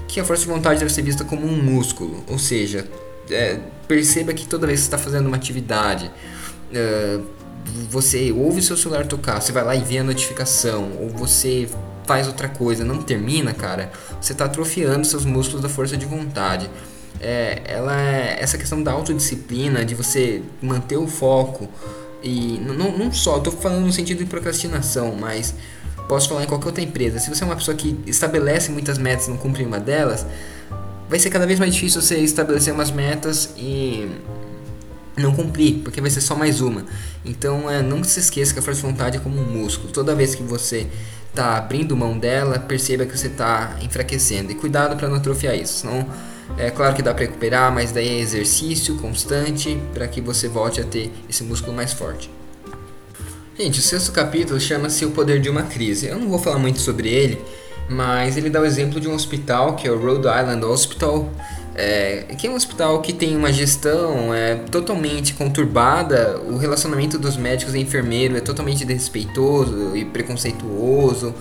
que a força de vontade deve ser vista como um músculo, ou seja, é, perceba que toda vez que você está fazendo uma atividade, é, você ouve seu celular tocar, você vai lá e vê a notificação, ou você faz outra coisa, não termina, cara, você está atrofiando seus músculos da força de vontade. É, ela é essa questão da autodisciplina, de você manter o foco e não, não só, estou falando no sentido de procrastinação, mas posso falar em qualquer outra empresa. Se você é uma pessoa que estabelece muitas metas e não cumpre uma delas, vai ser cada vez mais difícil você estabelecer umas metas e não cumprir, porque vai ser só mais uma. Então, é, não se esqueça que a força de vontade é como um músculo. Toda vez que você está abrindo mão dela, perceba que você está enfraquecendo. E cuidado para não atrofiar isso. Senão, é claro que dá para recuperar, mas daí é exercício constante para que você volte a ter esse músculo mais forte. Gente, o sexto capítulo chama-se O Poder de uma Crise. Eu não vou falar muito sobre ele, mas ele dá o exemplo de um hospital que é o Rhode Island Hospital, é, que é um hospital que tem uma gestão é, totalmente conturbada, o relacionamento dos médicos e enfermeiros é totalmente desrespeitoso e preconceituoso,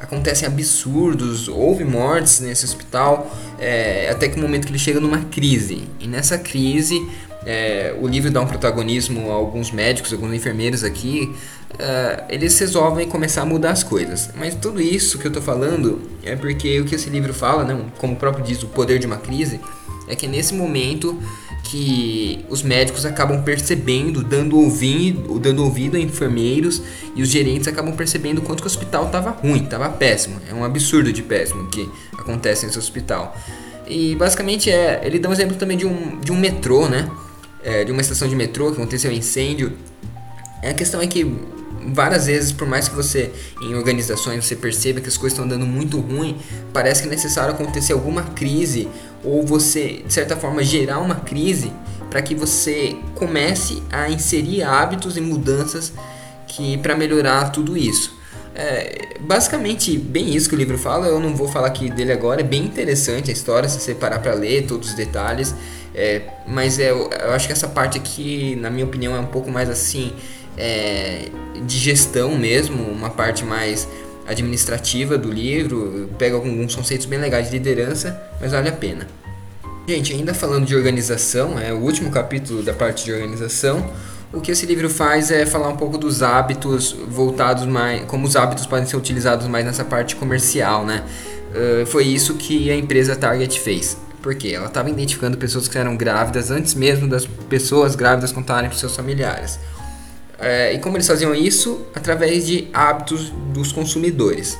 acontecem absurdos, houve mortes nesse hospital, é, até que o momento que ele chega numa crise. E nessa crise, é, o livro dá um protagonismo a alguns médicos, alguns enfermeiros aqui, uh, eles resolvem começar a mudar as coisas. Mas tudo isso que eu estou falando é porque o que esse livro fala, né, como o próprio diz, o poder de uma crise, é que é nesse momento que os médicos acabam percebendo, dando ouvido, dando ouvido a enfermeiros e os gerentes acabam percebendo quanto que o hospital estava ruim, estava péssimo. É um absurdo de péssimo que acontece nesse hospital. E basicamente é, ele dá um exemplo também de um, de um metrô, né? É, de uma estação de metrô que aconteceu um incêndio. A questão é que várias vezes, por mais que você em organizações você perceba que as coisas estão andando muito ruim, parece que é necessário acontecer alguma crise ou você de certa forma gerar uma crise para que você comece a inserir hábitos e mudanças que para melhorar tudo isso. É, basicamente, bem isso que o livro fala. Eu não vou falar aqui dele agora. É bem interessante a história, se você parar para ler todos os detalhes. É, mas é, eu acho que essa parte aqui, na minha opinião, é um pouco mais assim é, de gestão mesmo, uma parte mais administrativa do livro, pega alguns conceitos bem legais de liderança, mas vale a pena. Gente, ainda falando de organização, é o último capítulo da parte de organização. O que esse livro faz é falar um pouco dos hábitos voltados mais, como os hábitos podem ser utilizados mais nessa parte comercial, né? Uh, foi isso que a empresa Target fez. Porque ela estava identificando pessoas que eram grávidas antes mesmo das pessoas grávidas contarem para seus familiares. É, e como eles faziam isso? Através de hábitos dos consumidores.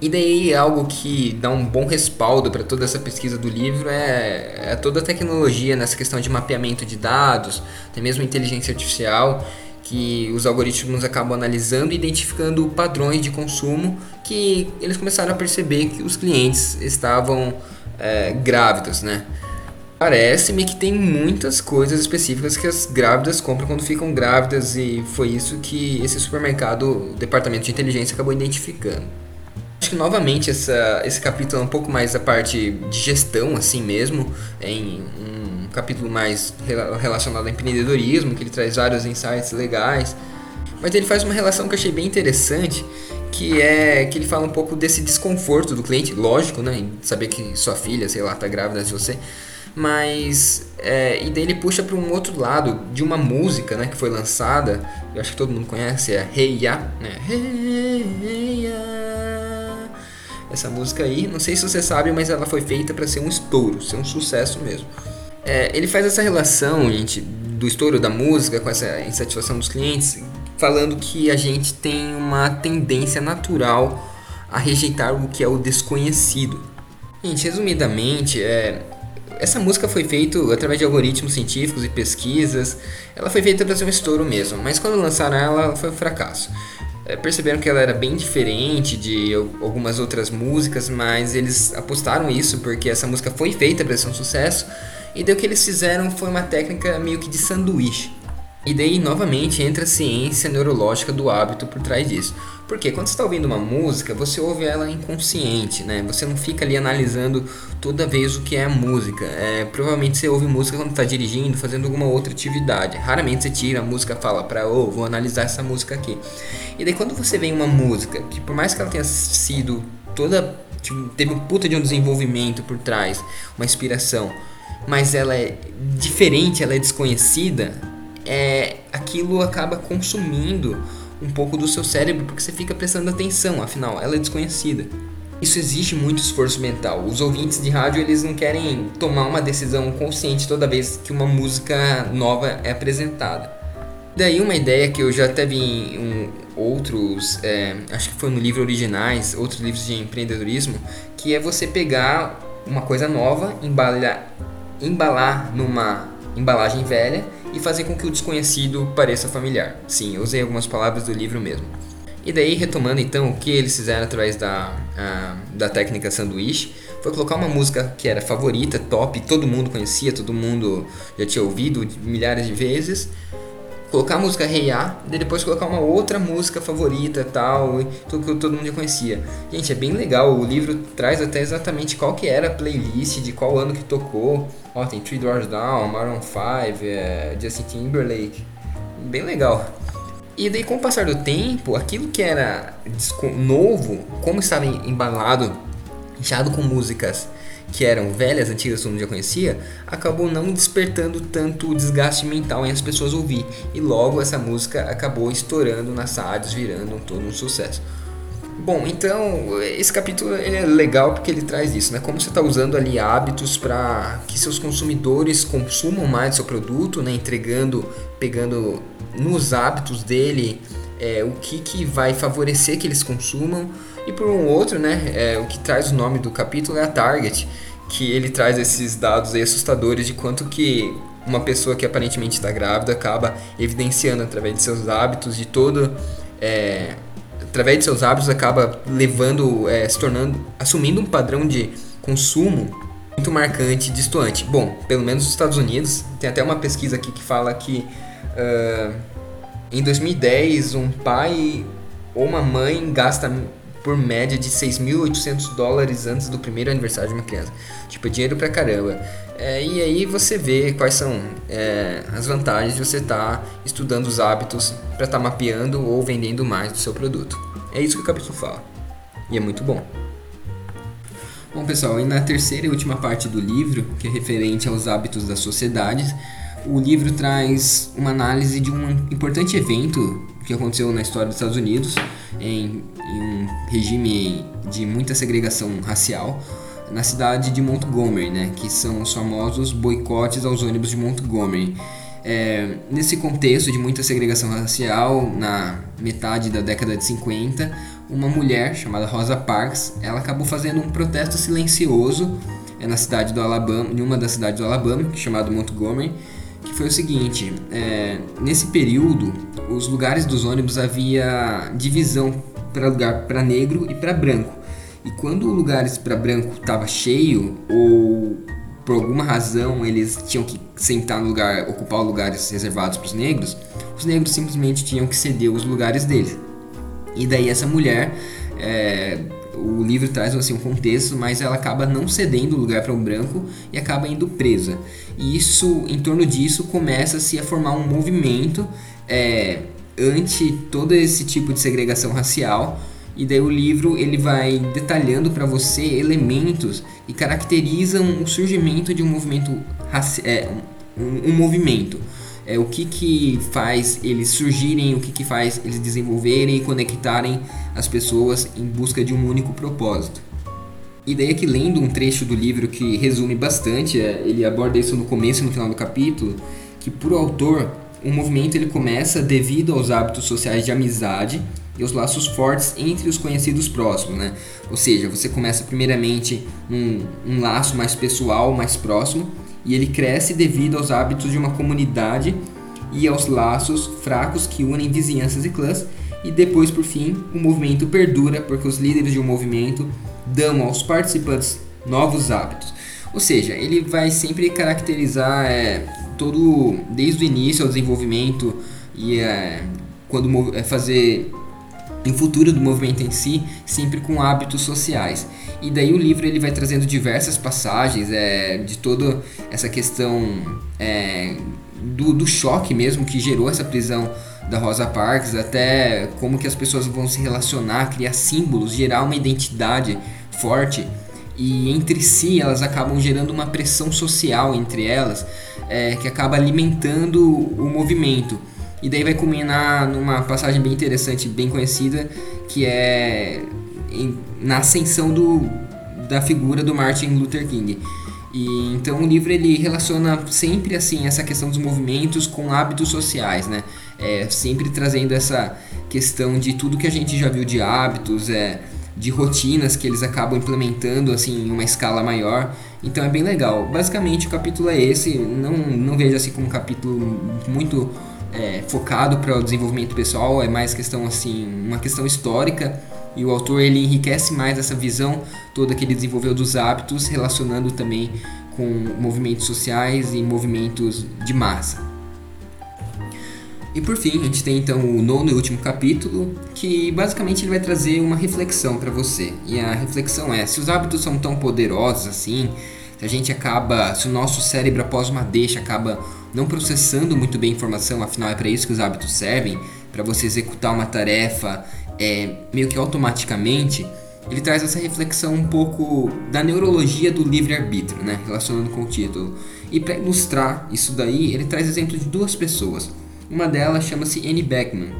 E daí algo que dá um bom respaldo para toda essa pesquisa do livro é, é, toda a tecnologia nessa questão de mapeamento de dados, até mesmo inteligência artificial, que os algoritmos acabam analisando e identificando padrões de consumo que eles começaram a perceber que os clientes estavam é, grávidos, né? Parece-me que tem muitas coisas específicas que as grávidas compram quando ficam grávidas e foi isso que esse supermercado, o departamento de inteligência, acabou identificando. Acho que novamente essa, esse capítulo é um pouco mais a parte de gestão, assim mesmo, em um capítulo mais relacionado ao empreendedorismo, que ele traz vários insights legais. Mas ele faz uma relação que eu achei bem interessante, que é que ele fala um pouco desse desconforto do cliente, lógico, né? Em saber que sua filha, sei lá, tá grávida de você mas é, e daí ele puxa para um outro lado de uma música né, que foi lançada, eu acho que todo mundo conhece, é Hey Ya, né? Ya. Essa música aí, não sei se você sabe, mas ela foi feita para ser um estouro, ser um sucesso mesmo. É, ele faz essa relação, gente, do estouro da música com essa insatisfação dos clientes, falando que a gente tem uma tendência natural a rejeitar o que é o desconhecido. Gente, resumidamente, é, essa música foi feita através de algoritmos científicos e pesquisas. Ela foi feita para ser um estouro mesmo, mas quando lançaram ela, foi um fracasso. É, perceberam que ela era bem diferente de algumas outras músicas, mas eles apostaram isso porque essa música foi feita para ser um sucesso. E daí o que eles fizeram foi uma técnica meio que de sanduíche. E daí novamente entra a ciência neurológica do hábito por trás disso. Porque quando você está ouvindo uma música, você ouve ela inconsciente, né? Você não fica ali analisando toda vez o que é a música. É, provavelmente você ouve música quando está dirigindo, fazendo alguma outra atividade. Raramente você tira a música fala para, oh, vou analisar essa música aqui. E daí quando você vê uma música, que por mais que ela tenha sido toda. Teve um puta de um desenvolvimento por trás, uma inspiração, mas ela é diferente, ela é desconhecida, é, aquilo acaba consumindo um pouco do seu cérebro porque você fica prestando atenção, afinal, ela é desconhecida. Isso exige muito esforço mental. Os ouvintes de rádio eles não querem tomar uma decisão consciente toda vez que uma música nova é apresentada. Daí uma ideia que eu já até vi em um, outros, é, acho que foi no livro originais, outros livros de empreendedorismo, que é você pegar uma coisa nova, embalar, embalar numa embalagem velha e fazer com que o desconhecido pareça familiar. Sim, usei algumas palavras do livro mesmo. E daí, retomando então o que eles fizeram através da, a, da técnica sanduíche, foi colocar uma música que era favorita, top, todo mundo conhecia, todo mundo já tinha ouvido milhares de vezes, colocar a música Hey A, e depois colocar uma outra música favorita tal, tudo que todo mundo já conhecia. Gente, é bem legal, o livro traz até exatamente qual que era a playlist, de qual ano que tocou. Ó, tem Three Doors Down, Maroon 5, é, Justin Timberlake. Bem legal. E daí com o passar do tempo, aquilo que era novo, como estava embalado, inchado com músicas que eram velhas, antigas, todo mundo já conhecia, acabou não despertando tanto desgaste mental em as pessoas ouvir. E logo essa música acabou estourando nas rádios, virando todo um sucesso. Bom, então esse capítulo ele é legal porque ele traz isso, né? Como você está usando ali hábitos para que seus consumidores consumam mais seu produto, né? Entregando, pegando nos hábitos dele é, o que, que vai favorecer que eles consumam e por um outro, né, é, o que traz o nome do capítulo é a Target, que ele traz esses dados assustadores de quanto que uma pessoa que aparentemente está grávida acaba evidenciando através de seus hábitos, de todo, é, através de seus hábitos acaba levando, é, se tornando, assumindo um padrão de consumo muito marcante, distoante. Bom, pelo menos nos Estados Unidos tem até uma pesquisa aqui que fala que uh, em 2010 um pai ou uma mãe gasta por média de 6.800 dólares antes do primeiro aniversário de uma criança. Tipo, é dinheiro pra caramba. É, e aí você vê quais são é, as vantagens de você estar tá estudando os hábitos para estar tá mapeando ou vendendo mais do seu produto. É isso que o capítulo fala. E é muito bom. Bom, pessoal, e na terceira e última parte do livro, que é referente aos hábitos das sociedades, o livro traz uma análise de um importante evento que aconteceu na história dos Estados Unidos, em, em um regime de muita segregação racial, na cidade de Montgomery, né, que são os famosos boicotes aos ônibus de Montgomery. É, nesse contexto de muita segregação racial, na metade da década de 50, uma mulher chamada Rosa Parks, ela acabou fazendo um protesto silencioso é, na cidade do Alabama, em uma das cidades do Alabama, chamado Montgomery, que foi o seguinte: é, nesse período, os lugares dos ônibus havia divisão para lugar para negro e para branco. E quando lugares para branco estava cheio ou por alguma razão eles tinham que sentar no lugar, ocupar lugares reservados para os negros, os negros simplesmente tinham que ceder os lugares deles. E daí essa mulher, é, o livro traz assim um contexto, mas ela acaba não cedendo o lugar para um branco e acaba indo presa. E isso, em torno disso, começa-se a formar um movimento é, ante todo esse tipo de segregação racial. E daí o livro ele vai detalhando para você elementos que caracterizam o surgimento de um movimento é, um, um movimento é, o que, que faz eles surgirem, o que, que faz eles desenvolverem e conectarem as pessoas em busca de um único propósito. E daí aqui lendo um trecho do livro que resume bastante, é, ele aborda isso no começo e no final do capítulo, que por autor, o movimento ele começa devido aos hábitos sociais de amizade e os laços fortes entre os conhecidos próximos, né? Ou seja, você começa primeiramente num um laço mais pessoal, mais próximo, e ele cresce devido aos hábitos de uma comunidade e aos laços fracos que unem vizinhanças e clãs, e depois, por fim, o movimento perdura porque os líderes de um movimento dão aos participantes novos hábitos. Ou seja, ele vai sempre caracterizar é, todo, desde o início ao desenvolvimento e é, quando é, fazer em futuro do movimento em si, sempre com hábitos sociais. E daí o livro ele vai trazendo diversas passagens é, de toda essa questão é, do, do choque mesmo que gerou essa prisão da Rosa Parks, até como que as pessoas vão se relacionar, criar símbolos, gerar uma identidade forte e entre si elas acabam gerando uma pressão social entre elas é, que acaba alimentando o movimento. E daí vai culminar numa passagem bem interessante, bem conhecida, que é em, na ascensão do, da figura do Martin Luther King. E então o livro ele relaciona sempre assim essa questão dos movimentos com hábitos sociais, né? É, sempre trazendo essa questão de tudo que a gente já viu de hábitos, é, de rotinas que eles acabam implementando assim em uma escala maior. Então é bem legal. Basicamente o capítulo é esse. Não não vejo assim como um capítulo muito é, focado para o desenvolvimento pessoal. É mais questão assim uma questão histórica e o autor ele enriquece mais essa visão toda que ele desenvolveu dos hábitos, relacionando também com movimentos sociais e movimentos de massa. E por fim, a gente tem então o nono e último capítulo, que basicamente ele vai trazer uma reflexão para você. E a reflexão é: se os hábitos são tão poderosos assim, se a gente acaba, se o nosso cérebro após uma deixa acaba não processando muito bem a informação, afinal é para isso que os hábitos servem, para você executar uma tarefa é, meio que automaticamente, ele traz essa reflexão um pouco da neurologia do livre-arbítrio, né? relacionando com o título. E para ilustrar isso daí, ele traz exemplo de duas pessoas. Uma delas chama-se Annie Beckman.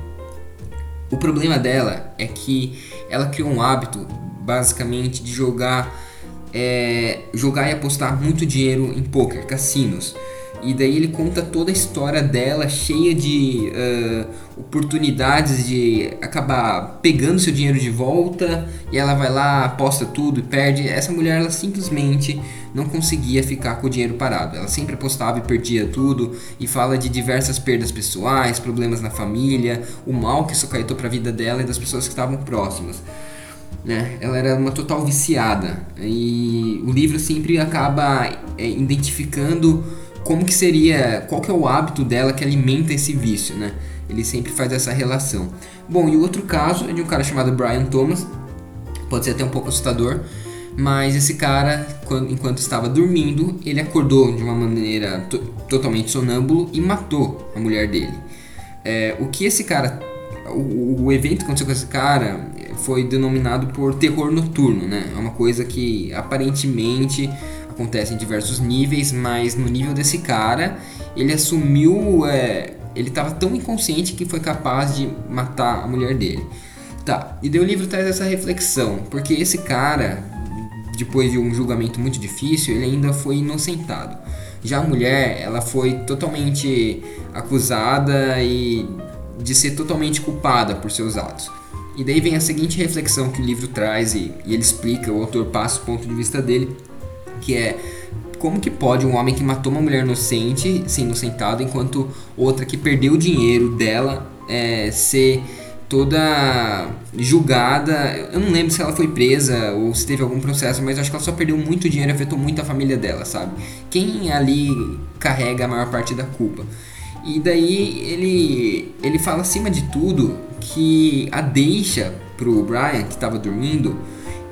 O problema dela é que ela criou um hábito, basicamente, de jogar, é, jogar e apostar muito dinheiro em poker, cassinos. E daí ele conta toda a história dela, cheia de uh, oportunidades de acabar pegando seu dinheiro de volta. E ela vai lá, aposta tudo e perde. Essa mulher, ela simplesmente não conseguia ficar com o dinheiro parado. Ela sempre apostava e perdia tudo. E fala de diversas perdas pessoais, problemas na família, o mal que isso acarretou para a vida dela e das pessoas que estavam próximas. Né? Ela era uma total viciada. E o livro sempre acaba é, identificando como que seria, qual que é o hábito dela que alimenta esse vício, né? Ele sempre faz essa relação. Bom, e o outro caso é de um cara chamado Brian Thomas, Pode ser até um pouco assustador, mas esse cara, quando, enquanto estava dormindo, ele acordou de uma maneira totalmente sonâmbulo e matou a mulher dele. É, o que esse cara. O, o, evento que aconteceu com esse cara foi denominado por terror noturno, né? É uma coisa que aparentemente acontece em diversos níveis, mas no nível desse cara, ele assumiu. É, ele estava tão inconsciente que foi capaz de matar a mulher dele. Tá, e daí o livro traz essa reflexão, porque esse cara, depois de um julgamento muito difícil, ele ainda foi inocentado. Já a mulher, ela foi totalmente acusada e de ser totalmente culpada por seus atos. E daí vem a seguinte reflexão que o livro traz e, e ele explica, o autor passa o ponto de vista dele, que é como que pode um homem que matou uma mulher inocente ser inocentado enquanto outra que perdeu o dinheiro dela é, ser toda julgada. Eu não lembro se ela foi presa ou se teve algum processo, mas acho que ela só perdeu muito dinheiro afetou muito a família dela, sabe? Quem ali carrega a maior parte da culpa? E daí ele ele fala acima de tudo que a deixa pro Brian que estava dormindo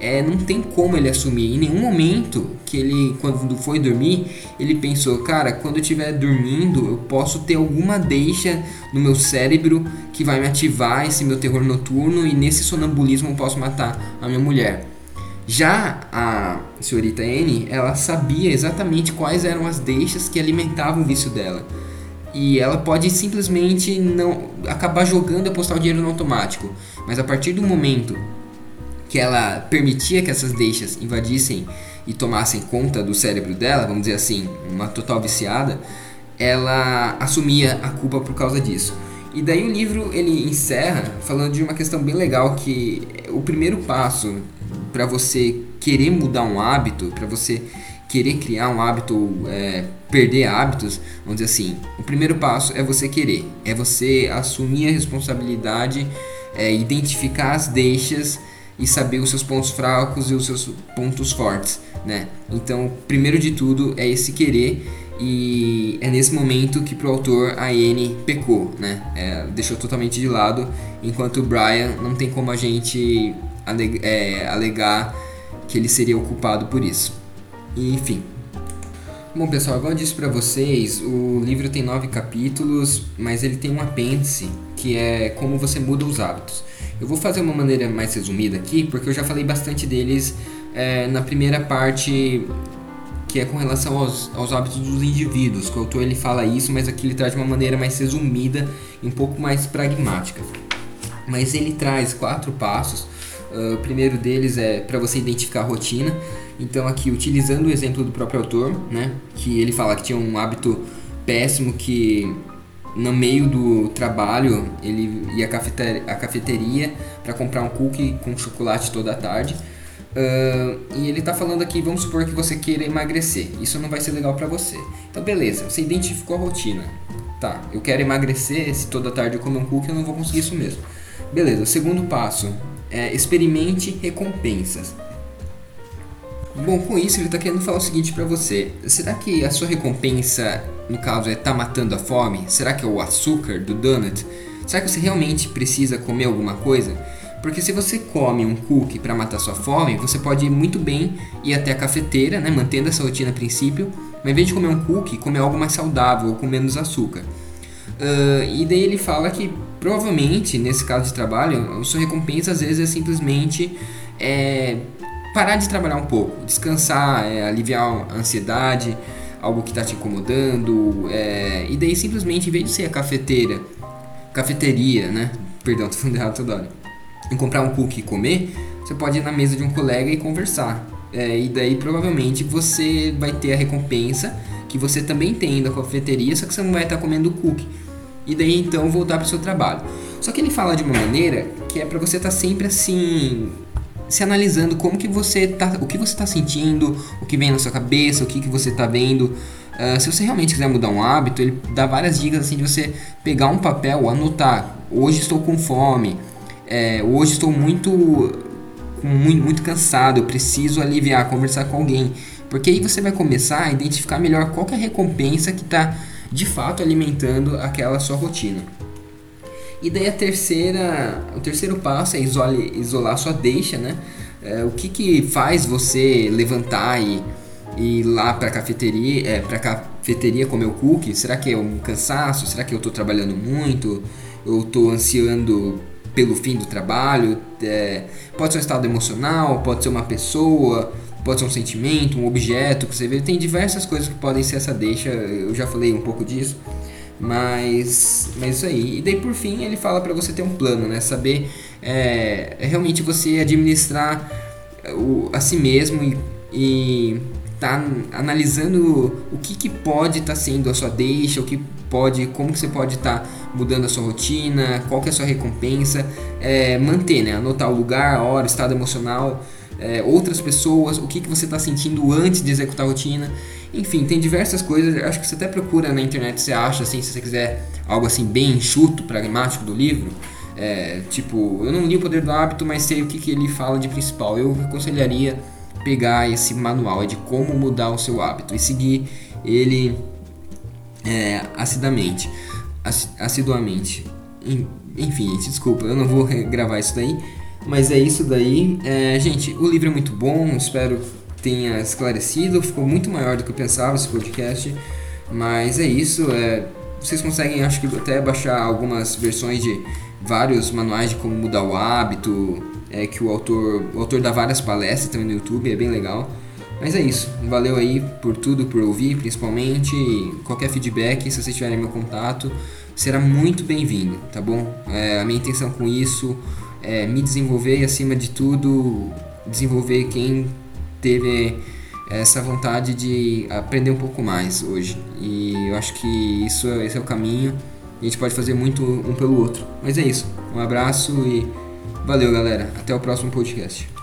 é, não tem como ele assumir. Em nenhum momento que ele, quando foi dormir, ele pensou, cara, quando eu estiver dormindo, eu posso ter alguma deixa no meu cérebro que vai me ativar esse meu terror noturno e nesse sonambulismo eu posso matar a minha mulher. Já a senhorita N, ela sabia exatamente quais eram as deixas que alimentavam o vício dela. E ela pode simplesmente não acabar jogando e apostar o dinheiro no automático. Mas a partir do momento que ela permitia que essas deixas invadissem e tomassem conta do cérebro dela, vamos dizer assim, uma total viciada, ela assumia a culpa por causa disso. E daí o livro ele encerra falando de uma questão bem legal que o primeiro passo para você querer mudar um hábito, para você querer criar um hábito, é, perder hábitos, vamos dizer assim, o primeiro passo é você querer, é você assumir a responsabilidade, é, identificar as deixas e saber os seus pontos fracos e os seus pontos fortes, né? Então, primeiro de tudo é esse querer e é nesse momento que pro autor a Anne pecou, né? É, deixou totalmente de lado, enquanto o Brian não tem como a gente é, alegar que ele seria o culpado por isso. E, enfim. Bom pessoal, agora eu disse para vocês, o livro tem nove capítulos, mas ele tem um apêndice que é como você muda os hábitos. Eu vou fazer uma maneira mais resumida aqui, porque eu já falei bastante deles é, na primeira parte que é com relação aos, aos hábitos dos indivíduos. Que o autor ele fala isso, mas aqui ele traz de uma maneira mais resumida e um pouco mais pragmática. Mas ele traz quatro passos. Uh, o primeiro deles é para você identificar a rotina. Então aqui utilizando o exemplo do próprio autor, né, que ele fala que tinha um hábito péssimo que no meio do trabalho, ele ia à cafeteria, à cafeteria para comprar um cookie com chocolate toda a tarde. Uh, e ele está falando aqui, vamos supor que você queira emagrecer. Isso não vai ser legal para você. Então, beleza, você identificou a rotina. Tá, eu quero emagrecer, se toda tarde eu comer um cookie, eu não vou conseguir isso mesmo. Beleza, o segundo passo é experimente recompensas. Bom, com isso ele está querendo falar o seguinte para você: será que a sua recompensa, no caso, é tá matando a fome? Será que é o açúcar do donut? Será que você realmente precisa comer alguma coisa? Porque se você come um cookie para matar sua fome, você pode muito bem ir até a cafeteira, né, mantendo essa rotina a princípio, mas em vez de comer um cookie, comer algo mais saudável com menos açúcar. Uh, e daí ele fala que provavelmente nesse caso de trabalho, a sua recompensa às vezes é simplesmente é, parar de trabalhar um pouco, descansar, é, aliviar a ansiedade, algo que está te incomodando, é, e daí simplesmente, em vez de ser a cafeteira, cafeteria, né? Perdão, [laughs] tô falando errado toda hora. Em comprar um cookie e comer, você pode ir na mesa de um colega e conversar. É, e daí provavelmente você vai ter a recompensa que você também tem da cafeteria, só que você não vai estar comendo cookie. E daí então voltar para o seu trabalho. Só que ele fala de uma maneira que é para você estar sempre assim se analisando como que você tá, o que você está sentindo, o que vem na sua cabeça, o que, que você está vendo. Uh, se você realmente quiser mudar um hábito, ele dá várias dicas assim de você pegar um papel, anotar. Hoje estou com fome. É, hoje estou muito, muito, muito cansado. Eu preciso aliviar, conversar com alguém, porque aí você vai começar a identificar melhor qual é a recompensa que está de fato alimentando aquela sua rotina. E daí a terceira, o terceiro passo é isole, isolar sua deixa, né? É, o que, que faz você levantar e, e ir lá para a cafeteria, é, para cafeteria comer o cookie? Será que é um cansaço? Será que eu estou trabalhando muito? Eu estou ansiando pelo fim do trabalho? É, pode ser um estado emocional, pode ser uma pessoa, pode ser um sentimento, um objeto que você vê. Tem diversas coisas que podem ser essa deixa. Eu já falei um pouco disso. Mas, mas isso aí. E daí por fim ele fala para você ter um plano, né? Saber é, realmente você administrar o, a si mesmo e, e tá analisando o que, que pode estar tá sendo a sua deixa, o que pode, como que você pode estar tá mudando a sua rotina, qual que é a sua recompensa, é, manter, né? Anotar o lugar, a hora, o estado emocional, é, outras pessoas, o que, que você está sentindo antes de executar a rotina. Enfim, tem diversas coisas. Acho que você até procura na internet, você acha, assim, se você quiser algo assim bem enxuto, pragmático do livro. É, tipo, eu não li o Poder do Hábito, mas sei o que, que ele fala de principal. Eu aconselharia pegar esse manual de como mudar o seu hábito e seguir ele é, assiduamente. assiduamente. Enfim, desculpa, eu não vou gravar isso daí. Mas é isso daí. É, gente, o livro é muito bom, espero tenha esclarecido. Ficou muito maior do que eu pensava esse podcast. Mas é isso. É, vocês conseguem, acho que até baixar algumas versões de vários manuais de como mudar o hábito. É que o autor, o autor dá várias palestras também no YouTube, é bem legal. Mas é isso. Valeu aí por tudo, por ouvir, principalmente. Qualquer feedback, se vocês tiverem meu contato, será muito bem-vindo, tá bom? É, a minha intenção com isso é me desenvolver e, acima de tudo, desenvolver quem teve essa vontade de aprender um pouco mais hoje. E eu acho que isso, esse é o caminho. A gente pode fazer muito um pelo outro. Mas é isso. Um abraço e valeu, galera. Até o próximo podcast.